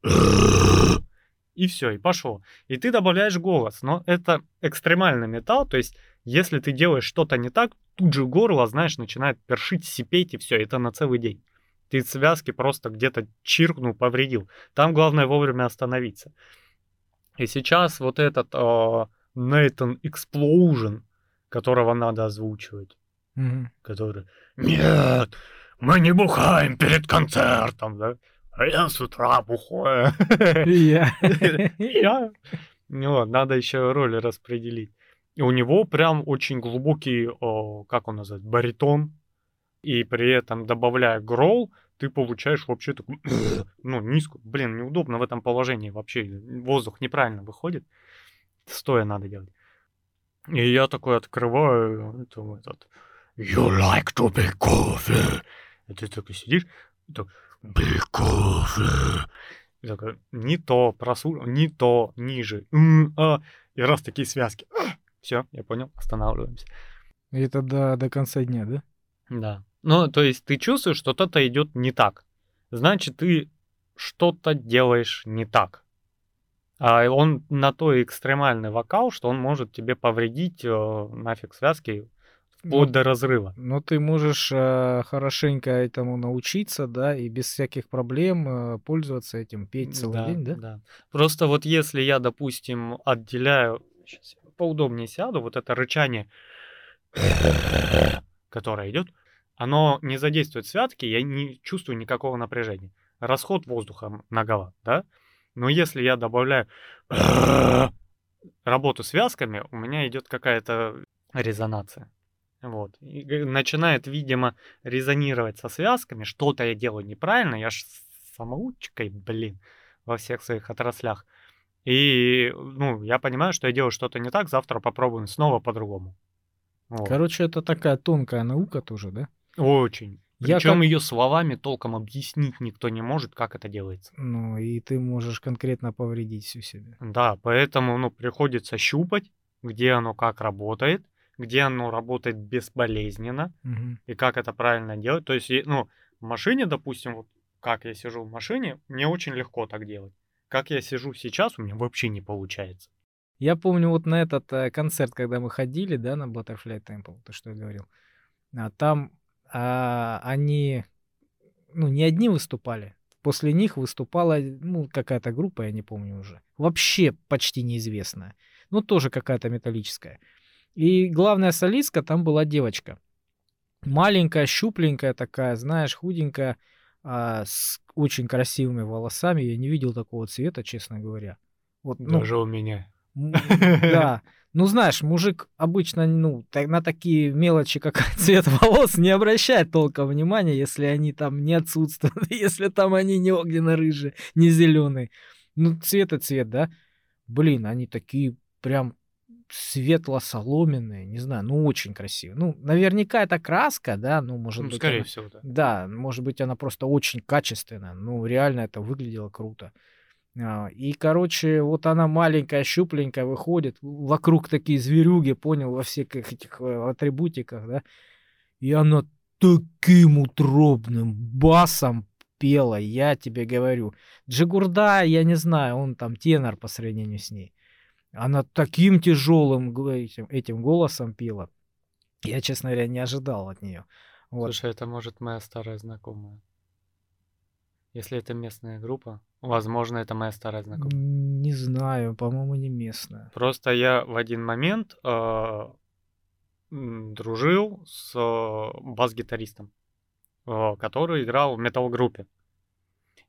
И, все, и пошло. И ты добавляешь голос. Но это экстремальный металл, то есть если ты делаешь что-то не так, тут же горло, знаешь, начинает першить, сипеть, и все, это на целый день. Ты связки просто где-то чиркнул, повредил. Там главное вовремя остановиться. И сейчас вот этот э, Nathan Explosion, которого надо озвучивать, mm-hmm. который «Нет, мы не бухаем перед концертом, да? А я с утра бухаю». Я. Я. Ну, надо еще роли распределить. И у него прям очень глубокий, о, как он называет, баритон. И при этом, добавляя грол, ты получаешь вообще такую, ну, низкую. Блин, неудобно в этом положении вообще. Воздух неправильно выходит. Стоя надо делать. И я такой открываю это, этот, You like to be coffee. И ты такой сидишь, так, И такой, не то, просу, не то, ниже. А. И раз такие связки. Все, я понял, останавливаемся. И это до, до конца дня, да? Да. Ну, то есть ты чувствуешь, что что-то идет не так. Значит, ты что-то делаешь не так. А он на то экстремальный вокал, что он может тебе повредить э, нафиг связки вплоть ну, до разрыва. Но ну, ты можешь э, хорошенько этому научиться, да, и без всяких проблем э, пользоваться этим, петь целый да, день, да? Да. Просто вот если я, допустим, отделяю... Сейчас поудобнее сяду, вот это рычание, которое идет, оно не задействует святки, я не чувствую никакого напряжения. Расход воздуха многоват, да? Но если я добавляю работу связками, у меня идет какая-то резонация. Вот. И начинает, видимо, резонировать со связками. Что-то я делаю неправильно. Я ж самоучкой, блин, во всех своих отраслях. И, ну, я понимаю, что я делаю что-то не так, завтра попробуем снова по-другому. Вот. Короче, это такая тонкая наука тоже, да? Очень. Причем как... ее словами толком объяснить никто не может, как это делается. Ну, и ты можешь конкретно повредить всю себя. Да, поэтому, ну, приходится щупать, где оно как работает, где оно работает безболезненно, угу. и как это правильно делать. То есть, ну, в машине, допустим, вот как я сижу в машине, мне очень легко так делать. Как я сижу сейчас, у меня вообще не получается. Я помню вот на этот э, концерт, когда мы ходили, да, на Butterfly Temple, то, что я говорил. А, там а, они, ну, не одни выступали. После них выступала, ну, какая-то группа, я не помню уже. Вообще почти неизвестная. Ну, тоже какая-то металлическая. И главная солистка там была девочка. Маленькая, щупленькая такая, знаешь, худенькая а, с очень красивыми волосами. Я не видел такого цвета, честно говоря. Вот, ну, Даже у меня. Да. Ну, знаешь, мужик обычно ну, на такие мелочи, как цвет волос, не обращает толком внимания, если они там не отсутствуют, если там они не огненно-рыжие, не зеленые. Ну, цвет и цвет, да? Блин, они такие прям светло-соломенные, не знаю, ну очень красиво. Ну, наверняка это краска, да, ну, может ну, быть... Скорее она, всего, да. Да, может быть, она просто очень качественная, ну, реально это выглядело круто. А, И, короче, вот она маленькая, щупленькая выходит, вокруг такие зверюги, понял, во всех этих э, атрибутиках, да, и она таким утробным басом пела, я тебе говорю. Джигурда, я не знаю, он там тенор по сравнению с ней. Она таким тяжелым этим, этим голосом пела. Я, честно говоря, не ожидал от нее. Вот. Слушай, это может моя старая знакомая. Если это местная группа, возможно, это моя старая знакомая. Не знаю, по-моему, не местная. Просто я в один момент э, дружил с э, бас-гитаристом, э, который играл в метал-группе.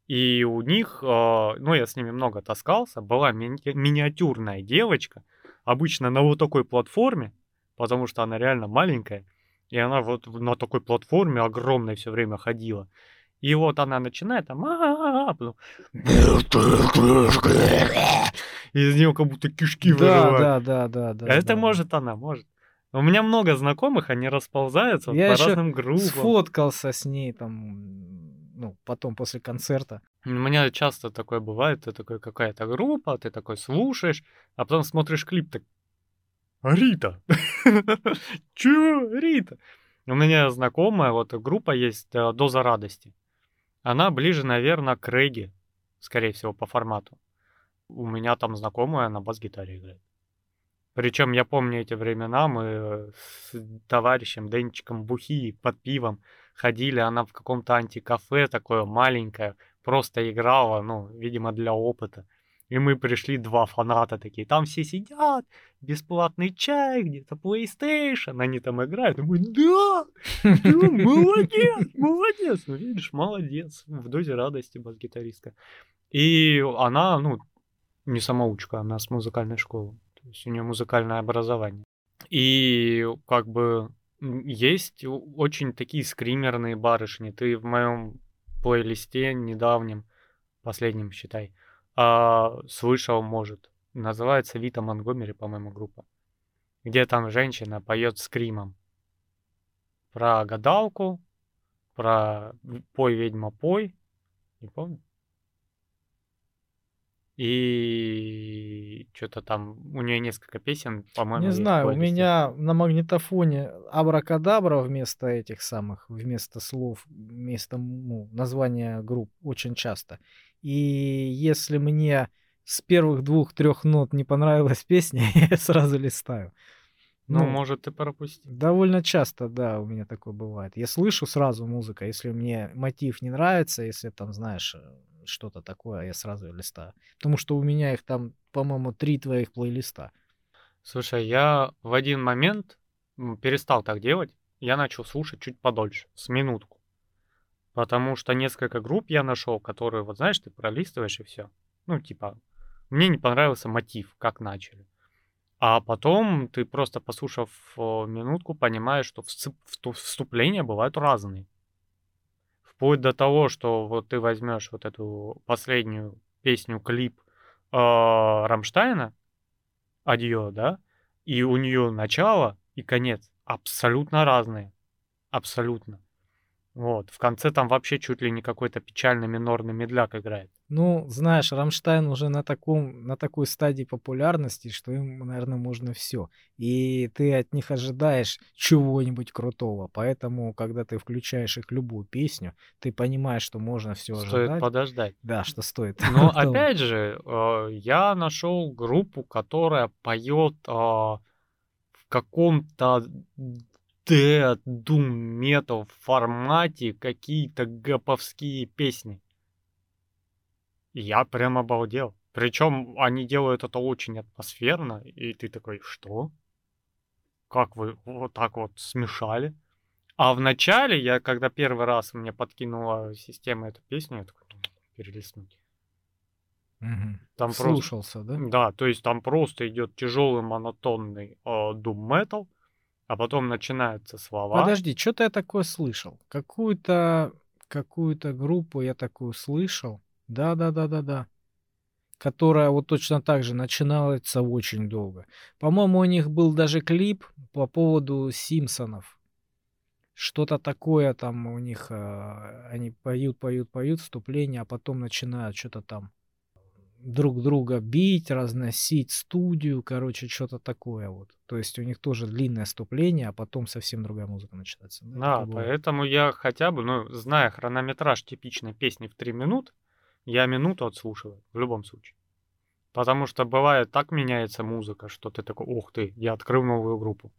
И у них, э, ну, я с ними много таскался, была ми- миниатюрная девочка, обычно на вот такой платформе, потому что она реально маленькая, и она вот на такой платформе огромной все время ходила. И вот она начинает там... Из нее как будто кишки Да, выживают. да, да, да, да. Это да. может она, может. У меня много знакомых, они расползаются Я по разным группам. Сфоткался с ней там, ну, потом после концерта. У меня часто такое бывает, ты такой какая-то группа, ты такой слушаешь, а потом смотришь клип, так Рита. Чё, Рита? У меня знакомая вот группа есть э, Доза радости. Она ближе, наверное, к регги, скорее всего, по формату. У меня там знакомая на бас-гитаре играет. Причем я помню эти времена, мы э, с товарищем Денчиком Бухи под пивом ходили, она в каком-то антикафе такое маленькое, просто играла, ну, видимо, для опыта. И мы пришли два фаната такие, там все сидят, бесплатный чай, где-то PlayStation, они там играют. И мы, да, да, молодец, молодец. Ну, видишь, молодец. В дозе радости бас-гитаристка. И она, ну, не самоучка, она с музыкальной школы. То есть у нее музыкальное образование. И как бы есть очень такие скримерные барышни. Ты в моем плейлисте недавнем, последнем, считай, а, слышал, может. Называется Вита Монгомери, по-моему, группа. Где там женщина поет скримом. Про гадалку, про пой, ведьма, пой. Не помню. И что-то там, у нее несколько песен, по-моему, Не знаю, у меня на магнитофоне абракадабра вместо этих самых, вместо слов, вместо ну, названия групп очень часто. И если мне с первых двух-трех нот не понравилась песня, я сразу листаю. Ну, Ну, может, ты пропустил. Довольно часто, да, у меня такое бывает. Я слышу сразу музыка, если мне мотив не нравится, если там, знаешь, э, что-то такое, я сразу её листаю. Потому что у меня их там, по-моему, три твоих плейлиста. Слушай, я в один момент перестал так делать. Я начал слушать чуть подольше, с минутку. Потому что несколько групп я нашел, которые, вот знаешь, ты пролистываешь и все. Ну, типа, мне не понравился мотив, как начали. А потом ты просто послушав минутку, понимаешь, что вступления бывают разные. Вплоть до того, что вот ты возьмешь вот эту последнюю песню, клип э, Рамштайна, Адьё, да, и у нее начало и конец абсолютно разные. Абсолютно. Вот. В конце там вообще чуть ли не какой-то печальный минорный медляк играет. Ну, знаешь, Рамштайн уже на таком, на такой стадии популярности, что им, наверное, можно все. И ты от них ожидаешь чего-нибудь крутого. Поэтому, когда ты включаешь их любую песню, ты понимаешь, что можно все Стоит ожидать. подождать. Да, что стоит. Но опять же, э, я нашел группу, которая поет э, в каком-то death, doom, metal формате какие-то гэповские песни. Я прям обалдел. Причем они делают это очень атмосферно, и ты такой, что? Как вы вот так вот смешали? А в начале, я когда первый раз мне подкинула система эту песню, я такой, «Ну, перелистнуть. Мгм. Там просто... Слушался, да? Да, то есть там просто идет тяжелый монотонный э, doom metal, а потом начинаются слова. Подожди, что-то я такое слышал. Какую-то какую-то группу я такую слышал. Да, да, да, да, да. Которая вот точно так же начиналась очень долго. По-моему, у них был даже клип по поводу Симпсонов. Что-то такое там у них, а, они поют, поют, поют вступление, а потом начинают что-то там друг друга бить, разносить студию, короче, что-то такое вот. То есть у них тоже длинное вступление, а потом совсем другая музыка начинается. Да, да поэтому я хотя бы, ну, зная хронометраж типичной песни в 3 минуты, я минуту отслушиваю в любом случае. Потому что бывает так меняется музыка, что ты такой, ух ты, я открыл новую группу.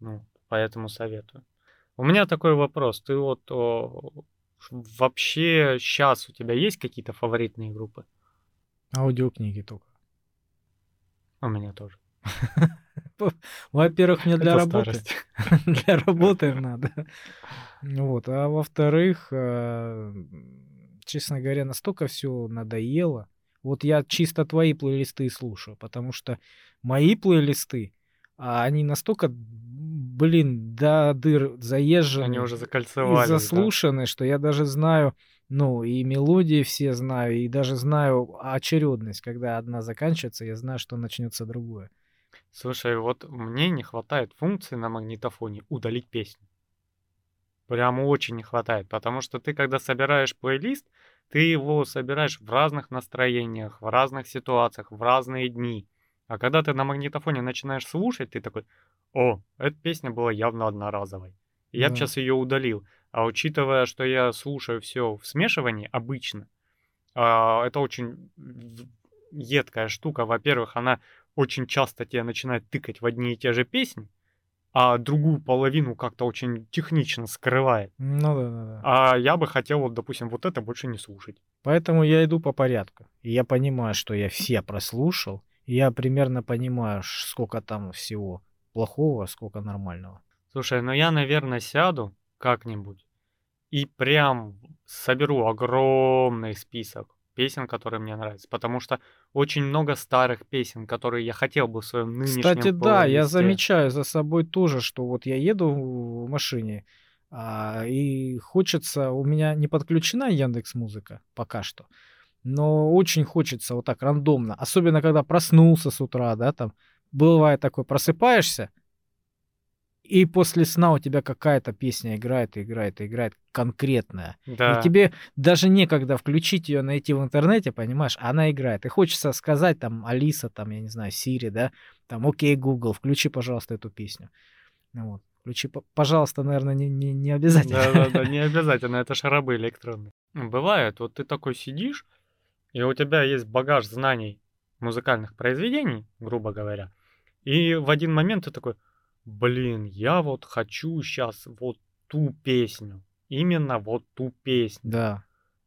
Ну, поэтому советую. У меня такой вопрос. Ты вот о, вообще сейчас у тебя есть какие-то фаворитные группы? Аудиокниги только. У меня тоже. Во-первых, мне для работы. Для работы надо. Вот. А во-вторых, э, честно говоря, настолько все надоело. Вот я чисто твои плейлисты слушаю, потому что мои плейлисты, а они настолько, блин, до дыр заезжены. Они уже закольцевали. И заслушаны, да? что я даже знаю, ну, и мелодии все знаю, и даже знаю очередность. Когда одна заканчивается, я знаю, что начнется другое. Слушай, вот мне не хватает функции на магнитофоне удалить песню. Прям очень не хватает, потому что ты, когда собираешь плейлист, ты его собираешь в разных настроениях, в разных ситуациях, в разные дни. А когда ты на магнитофоне начинаешь слушать, ты такой, о, эта песня была явно одноразовой. Я да. бы сейчас ее удалил. А учитывая, что я слушаю все в смешивании обычно, а, это очень едкая штука. Во-первых, она очень часто тебя начинает тыкать в одни и те же песни, а другую половину как-то очень технично скрывает. Ну да, да, да. А я бы хотел, вот, допустим, вот это больше не слушать. Поэтому я иду по порядку. И я понимаю, что я все прослушал. И я примерно понимаю, сколько там всего плохого, сколько нормального. Слушай, ну я, наверное, сяду как-нибудь и прям соберу огромный список песен, которые мне нравятся, потому что очень много старых песен, которые я хотел бы в своем нынешнем Кстати, да, я замечаю за собой тоже, что вот я еду в машине, а, и хочется, у меня не подключена Яндекс Музыка пока что, но очень хочется вот так рандомно, особенно когда проснулся с утра, да, там бывает такое, просыпаешься, и после сна у тебя какая-то песня играет, играет, играет конкретная. Да. И тебе даже некогда включить ее, найти в интернете, понимаешь, она играет. И хочется сказать там Алиса, там, я не знаю, Сири, да, там, окей, Google, включи, пожалуйста, эту песню. Ну вот. Включи, пожалуйста, наверное, не, не, не обязательно. Да, да, да, не обязательно, это шарабы электронные. Бывает, вот ты такой сидишь, и у тебя есть багаж знаний музыкальных произведений, грубо говоря, и в один момент ты такой, блин, я вот хочу сейчас вот ту песню. Именно вот ту песню. Да.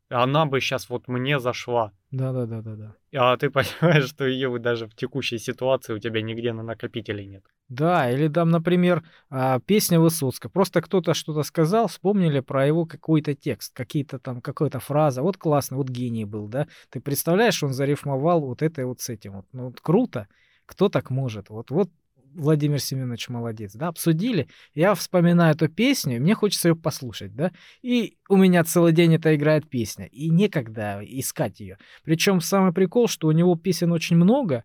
Она бы сейчас вот мне зашла. Да, да, да, да, да. А ты понимаешь, что ее даже в текущей ситуации у тебя нигде на накопителе нет. Да, или там, например, а, песня Высоцка. Просто кто-то что-то сказал, вспомнили про его какой-то текст, какие-то там, какая-то фраза. Вот классно, вот гений был, да. Ты представляешь, он зарифмовал вот это вот с этим. Вот. Ну, вот круто. Кто так может? Вот, вот Владимир Семенович молодец, да, обсудили, я вспоминаю эту песню, и мне хочется ее послушать, да, и у меня целый день это играет песня, и некогда искать ее. Причем самый прикол, что у него песен очень много,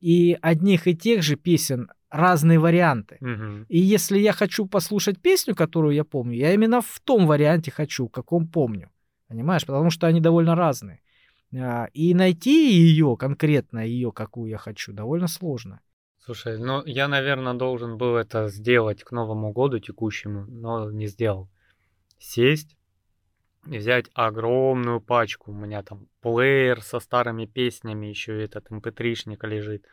и одних и тех же песен разные варианты. Угу. И если я хочу послушать песню, которую я помню, я именно в том варианте хочу, каком помню. Понимаешь? Потому что они довольно разные. А, и найти ее, конкретно ее, какую я хочу, довольно сложно. Слушай, ну я, наверное, должен был это сделать к Новому году текущему, но не сделал. Сесть, взять огромную пачку. У меня там плеер со старыми песнями, еще этот mp3-шник лежит.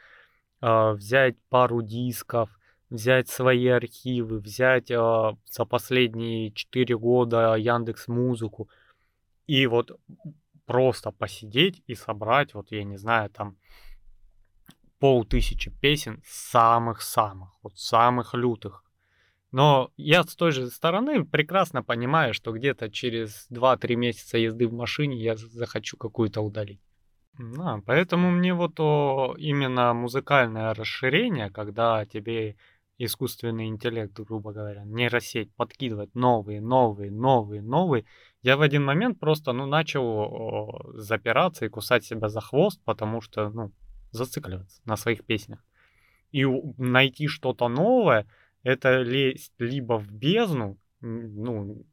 Uh, взять пару дисков, взять свои архивы, взять uh, за последние 4 года Яндекс Музыку и вот просто посидеть и собрать, вот я не знаю, там полтысячи песен самых-самых, вот самых лютых. Но я с той же стороны прекрасно понимаю, что где-то через 2-3 месяца езды в машине я захочу какую-то удалить. Да, поэтому мне вот о, именно музыкальное расширение, когда тебе искусственный интеллект, грубо говоря, нейросеть подкидывает новые, новые, новые, новые, я в один момент просто, ну, начал о, запираться и кусать себя за хвост, потому что, ну, зацикливаться на своих песнях. И найти что-то новое, это лезть либо в бездну, ну,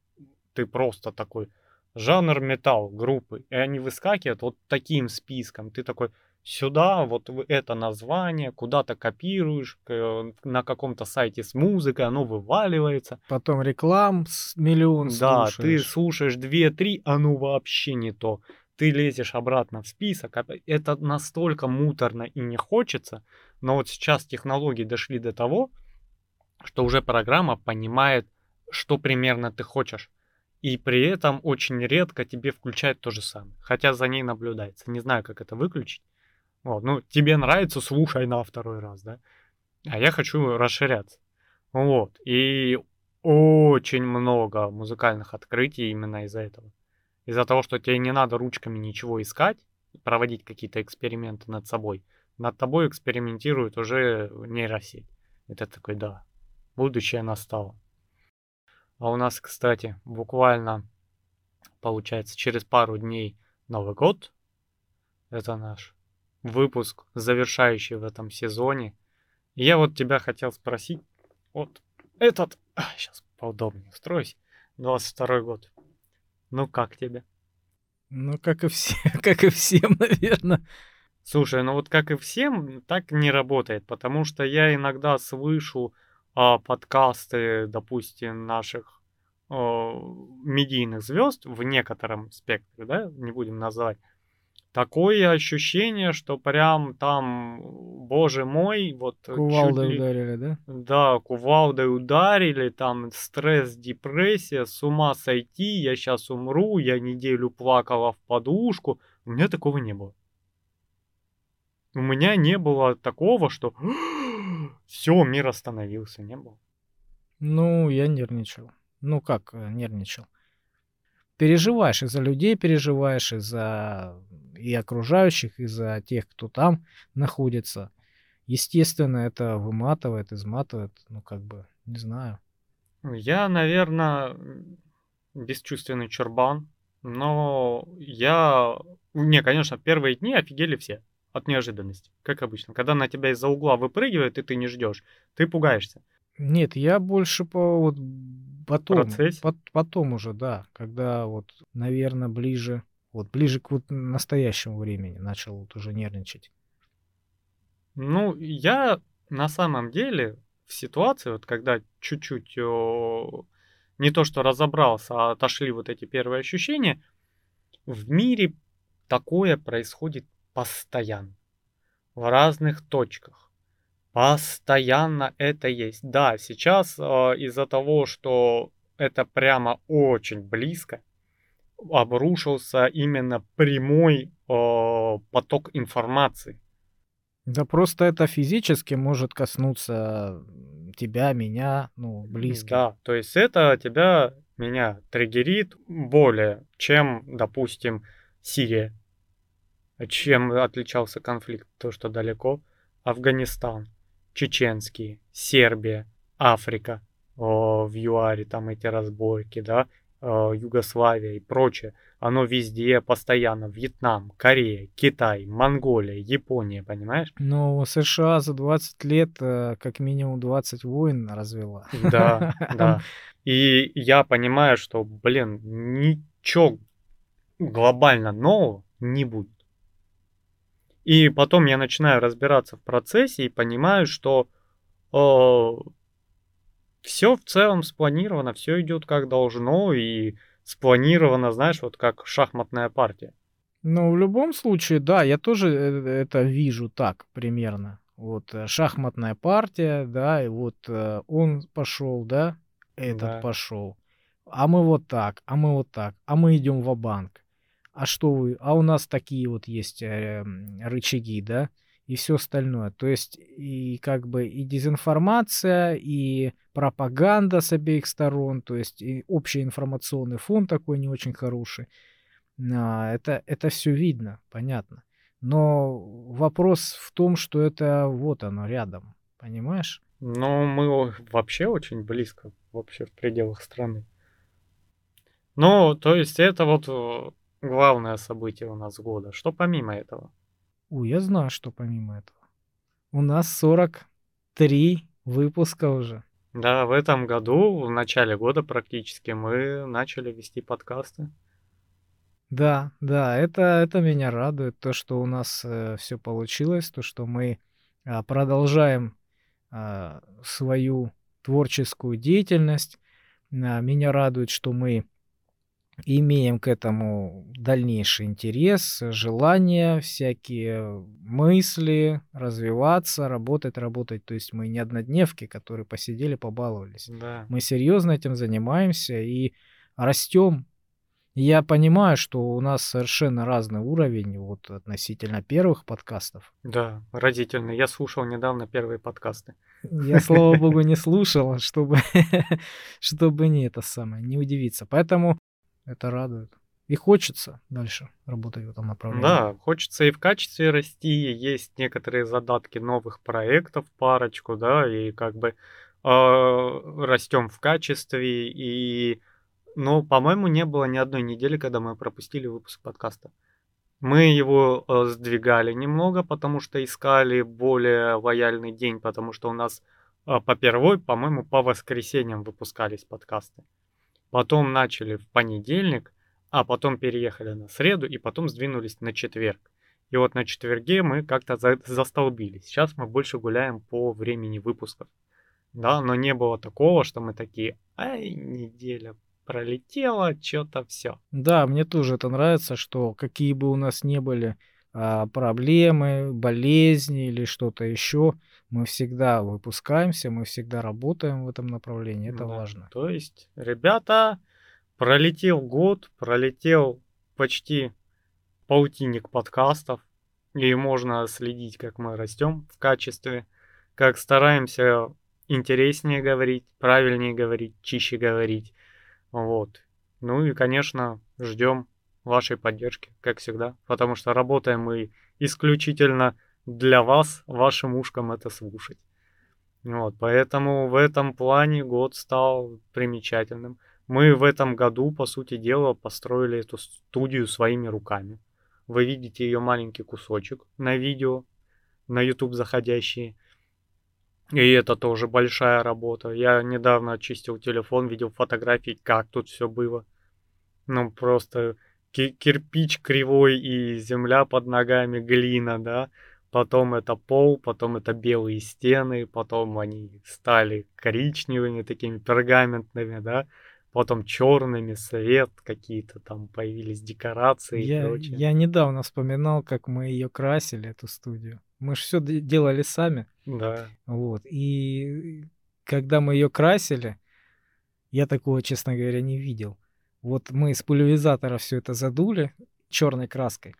ты просто такой, жанр металл группы, и они выскакивают вот таким списком. Ты такой, сюда вот это название, куда-то копируешь, на каком-то сайте с музыкой, оно вываливается. Потом реклам с миллион Да, ты слушаешь 2-3, оно вообще не то. Ты лезешь обратно в список. Это настолько муторно и не хочется, но вот сейчас технологии дошли до того, что уже программа понимает, что примерно ты хочешь. И при этом очень редко тебе включает то же самое. Хотя за ней наблюдается. Не знаю, как это выключить. Вот, ну, тебе нравится, слушай на второй раз, да? А я хочу расширяться. Вот. И очень много музыкальных открытий именно из-за этого. Из-за того, что тебе не надо ручками ничего искать, проводить какие-то эксперименты над собой. Над тобой экспериментирует уже нейросеть. Это такой, да, будущее настало. А у нас, кстати, буквально, получается, через пару дней Новый год. Это наш выпуск, завершающий в этом сезоне. И я вот тебя хотел спросить, вот этот, а, сейчас поудобнее устроюсь, 22 год. Ну как тебе? Ну, как и все, как и всем, наверное. Слушай, ну вот как и всем, так не работает, потому что я иногда слышу а, подкасты, допустим, наших а, медийных звезд в некотором спектре, да, не будем называть, такое ощущение, что прям там, боже мой, вот... Кувалдой ли, ударили, да? Да, кувалдой ударили, там стресс, депрессия, с ума сойти, я сейчас умру, я неделю плакала в подушку. У меня такого не было. У меня не было такого, что все, мир остановился, не было. Ну, я нервничал. Ну как э, нервничал? Переживаешь из-за людей, переживаешь из-за и окружающих, и за тех, кто там находится. Естественно, это выматывает, изматывает, ну как бы, не знаю. Я, наверное, бесчувственный чурбан, но я... Не, конечно, первые дни офигели все от неожиданности, как обычно. Когда на тебя из-за угла выпрыгивает, и ты не ждешь, ты пугаешься. Нет, я больше по вот потом, по, потом уже, да, когда вот, наверное, ближе, вот ближе к вот настоящему времени начал вот уже нервничать. Ну, я на самом деле в ситуации, вот когда чуть-чуть о, не то что разобрался, а отошли вот эти первые ощущения, в мире такое происходит постоянно, в разных точках Постоянно это есть. Да, сейчас э, из-за того, что это прямо очень близко, обрушился именно прямой э, поток информации. Да просто это физически может коснуться тебя, меня, ну, близких. Да, то есть это тебя, меня триггерит более, чем, допустим, Сирия. Чем отличался конфликт, то, что далеко, Афганистан чеченские, Сербия, Африка, в ЮАРе там эти разбойки, да, Югославия и прочее. Оно везде, постоянно. Вьетнам, Корея, Китай, Монголия, Япония, понимаешь? Ну, США за 20 лет э, как минимум 20 войн развела. Да, да. И я понимаю, что, блин, ничего глобально нового не будет. И потом я начинаю разбираться в процессе и понимаю, что э, все в целом спланировано, все идет как должно и спланировано, знаешь, вот как шахматная партия. Ну, в любом случае, да, я тоже э, это вижу так примерно. Вот э, шахматная партия, да, и вот э, он пошел, да, этот да. пошел. А мы вот так, а мы вот так, а мы идем в банк а что вы, а у нас такие вот есть э, рычаги, да, и все остальное. То есть и как бы и дезинформация, и пропаганда с обеих сторон, то есть и общий информационный фон такой не очень хороший. А, это, это все видно, понятно. Но вопрос в том, что это вот оно рядом, понимаешь? Ну, мы вообще очень близко, вообще в пределах страны. Ну, то есть это вот главное событие у нас года. Что помимо этого? У, я знаю, что помимо этого. У нас 43 выпуска уже. Да, в этом году, в начале года практически, мы начали вести подкасты. Да, да, это, это меня радует, то, что у нас э, все получилось, то, что мы а, продолжаем а, свою творческую деятельность. А, меня радует, что мы имеем к этому дальнейший интерес, желание, всякие мысли, развиваться, работать, работать. То есть мы не однодневки, которые посидели, побаловались. Да. Мы серьезно этим занимаемся и растем. Я понимаю, что у нас совершенно разный уровень вот относительно первых подкастов. Да, разительно. Я слушал недавно первые подкасты. Я, слава богу, не слушал, чтобы, чтобы не это самое, не удивиться. Поэтому это радует. И хочется дальше работать в этом направлении. Да, хочется и в качестве расти, есть некоторые задатки новых проектов, парочку, да, и как бы э, растем в качестве, и, но, по-моему, не было ни одной недели, когда мы пропустили выпуск подкаста. Мы его э, сдвигали немного, потому что искали более лояльный день, потому что у нас э, по первой, по-моему, по воскресеньям выпускались подкасты потом начали в понедельник, а потом переехали на среду и потом сдвинулись на четверг. И вот на четверге мы как-то за, застолбились. Сейчас мы больше гуляем по времени выпусков. Да, но не было такого, что мы такие, ай, неделя пролетела, что-то все. Да, мне тоже это нравится, что какие бы у нас не были проблемы, болезни или что-то еще, мы всегда выпускаемся, мы всегда работаем в этом направлении, это да. важно. То есть, ребята, пролетел год, пролетел почти полтинник подкастов, и можно следить, как мы растем в качестве, как стараемся интереснее говорить, правильнее говорить, чище говорить. Вот. Ну и, конечно, ждем вашей поддержки, как всегда, потому что работаем мы исключительно для вас, вашим ушкам это слушать. Вот, поэтому в этом плане год стал примечательным. Мы в этом году, по сути дела, построили эту студию своими руками. Вы видите ее маленький кусочек на видео, на YouTube заходящие. И это тоже большая работа. Я недавно очистил телефон, видел фотографии, как тут все было. Ну, просто кирпич кривой и земля под ногами, глина, да потом это пол, потом это белые стены, потом они стали коричневыми, такими пергаментными, да, потом черными, свет, какие-то там появились декорации я, и прочее. Я недавно вспоминал, как мы ее красили, эту студию. Мы же все делали сами. Да. Вот. И когда мы ее красили, я такого, честно говоря, не видел. Вот мы из пульверизатора все это задули черной краской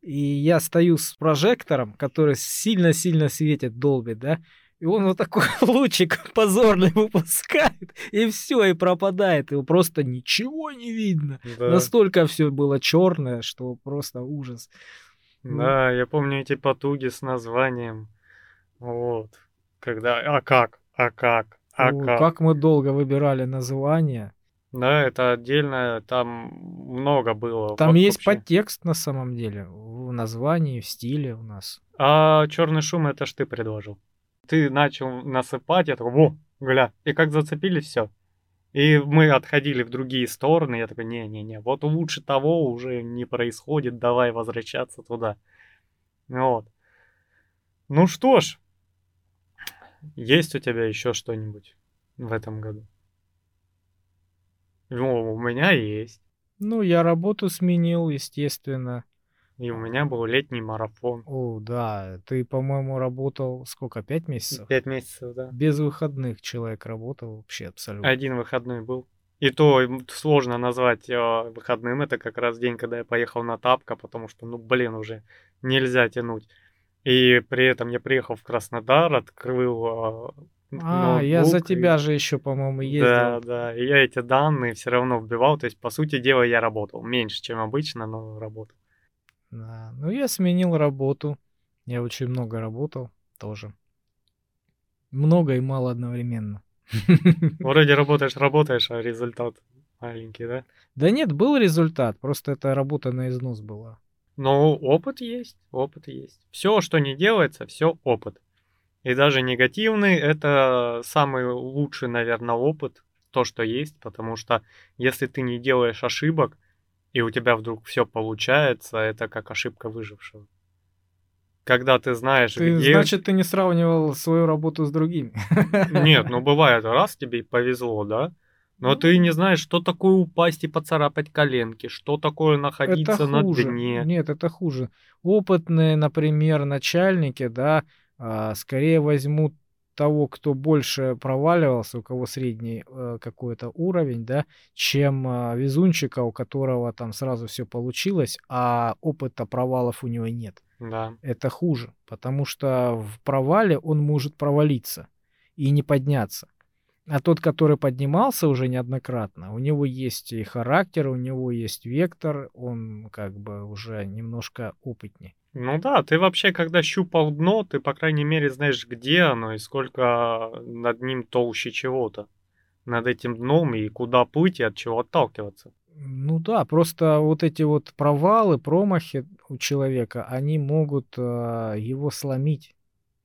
и я стою с прожектором, который сильно-сильно светит, долбит, да, и он вот такой лучик позорный выпускает, и все, и пропадает, и просто ничего не видно. Да. Настолько все было черное, что просто ужас. Ну. Да, я помню эти потуги с названием. Вот. Когда, а как, а как, а Ой, как. Как мы долго выбирали название. Да, это отдельно, там много было. Там есть вообще. подтекст на самом деле, в названии, в стиле у нас. А черный шум это ж ты предложил. Ты начал насыпать, я такой, во, гля, и как зацепили, все. И мы отходили в другие стороны, я такой, не-не-не, вот лучше того уже не происходит, давай возвращаться туда. Вот. Ну что ж, есть у тебя еще что-нибудь в этом году? Ну, у меня есть. Ну, я работу сменил, естественно. И у меня был летний марафон. О, да. Ты, по-моему, работал сколько? Пять месяцев? Пять месяцев, да. Без выходных человек работал вообще абсолютно. Один выходной был. И то сложно назвать э, выходным. Это как раз день, когда я поехал на тапка, потому что, ну, блин, уже нельзя тянуть. И при этом я приехал в Краснодар, открыл э, а, я за тебя и... же еще, по-моему, ездил. Да, да. И я эти данные все равно вбивал. То есть, по сути дела, я работал. Меньше, чем обычно, но работал. Да. Ну, я сменил работу. Я очень много работал тоже. Много и мало одновременно. Вроде работаешь, работаешь, а результат маленький, да? Да нет, был результат. Просто эта работа на износ была. Ну, опыт есть, опыт есть. Все, что не делается, все опыт. И даже негативный — это самый лучший, наверное, опыт, то, что есть, потому что если ты не делаешь ошибок, и у тебя вдруг все получается, это как ошибка выжившего. Когда ты знаешь, Ты, где... значит, ты не сравнивал свою работу с другими. Нет, ну бывает, раз тебе повезло, да? Но ты не знаешь, что такое упасть и поцарапать коленки, что такое находиться Это на хуже. дне. Нет, это хуже. Опытные, например, начальники, да, а, скорее возьмут того, кто больше проваливался, у кого средний э, какой-то уровень, да, чем а, везунчика, у которого там сразу все получилось, а опыта провалов у него нет. Да. Это хуже, потому что в провале он может провалиться и не подняться. А тот, который поднимался уже неоднократно, у него есть и характер, у него есть вектор, он как бы уже немножко опытнее. Ну да, ты вообще, когда щупал дно, ты, по крайней мере, знаешь, где оно и сколько над ним толще чего-то. Над этим дном и куда плыть и от чего отталкиваться. Ну да, просто вот эти вот провалы, промахи у человека, они могут э, его сломить,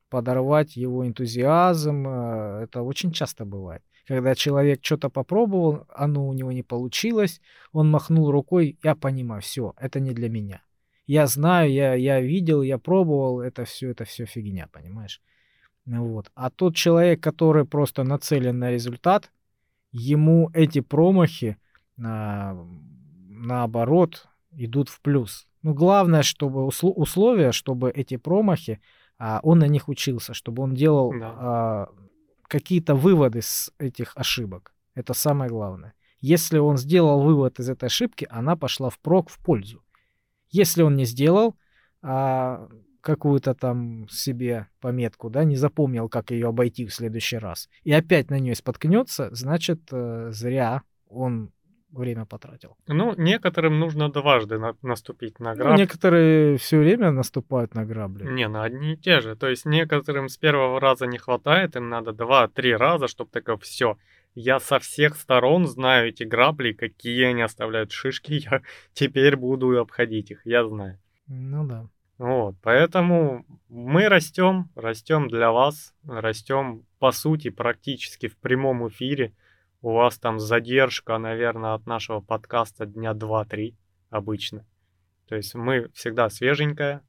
подорвать его энтузиазм. э, это очень часто бывает. Когда человек что-то попробовал, оно у него не получилось, он махнул рукой, я понимаю, все, это не для меня. Я знаю, я, я видел, я пробовал, это все, это все фигня, понимаешь? Вот. А тот человек, который просто нацелен на результат, ему эти промахи, а, наоборот, идут в плюс. Ну, главное, чтобы усло- условия, чтобы эти промахи, а, он на них учился, чтобы он делал Да. а, какие-то выводы с этих ошибок. Это самое главное. Если он сделал вывод из этой ошибки, она пошла впрок в пользу. Если он не сделал а, какую-то там себе пометку, да, не запомнил, как ее обойти в следующий раз, и опять на нее споткнется, значит, э, зря он время потратил. Ну, некоторым нужно дважды на- наступить на Ну, граб. некоторые все время наступают на грабли. Не, на одни и те же. То есть некоторым с первого раза не хватает, им надо два-три раза, чтобы такое все. Я со всех сторон знаю эти грабли, какие они оставляют шишки, я теперь буду обходить их, я знаю. Ну да. Вот, поэтому мы растем, растем для вас, растем по сути практически в прямом эфире. У вас там задержка, наверное, от нашего подкаста дня 2-3 обычно. То есть мы всегда свеженькая,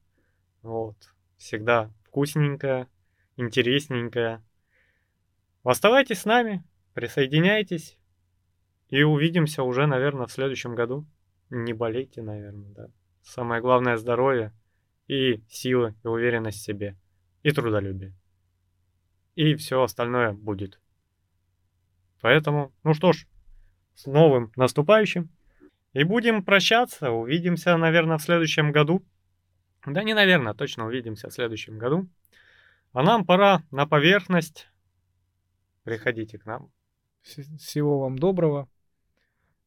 вот, всегда вкусненькая, интересненькая. Оставайтесь с нами, присоединяйтесь и увидимся уже, наверное, в следующем году. Не болейте, наверное, да. Самое главное здоровье и сила, и уверенность в себе, и трудолюбие. И все остальное будет. Поэтому, ну что ж, с новым наступающим. И будем прощаться. Увидимся, наверное, в следующем году. Да не наверное, точно увидимся в следующем году. А нам пора на поверхность. Приходите к нам. Вс- Всего вам доброго,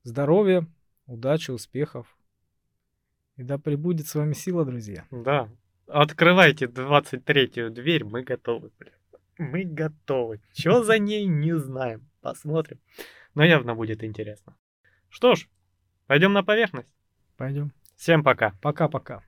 здоровья, удачи, успехов. И да пребудет с вами сила, друзья. Да. Открывайте 23-ю дверь, мы готовы, бля. Мы готовы. Что за ней, не знаем. Посмотрим. Но явно будет интересно. Что ж, пойдем на поверхность. Пойдем. Всем пока. Пока-пока.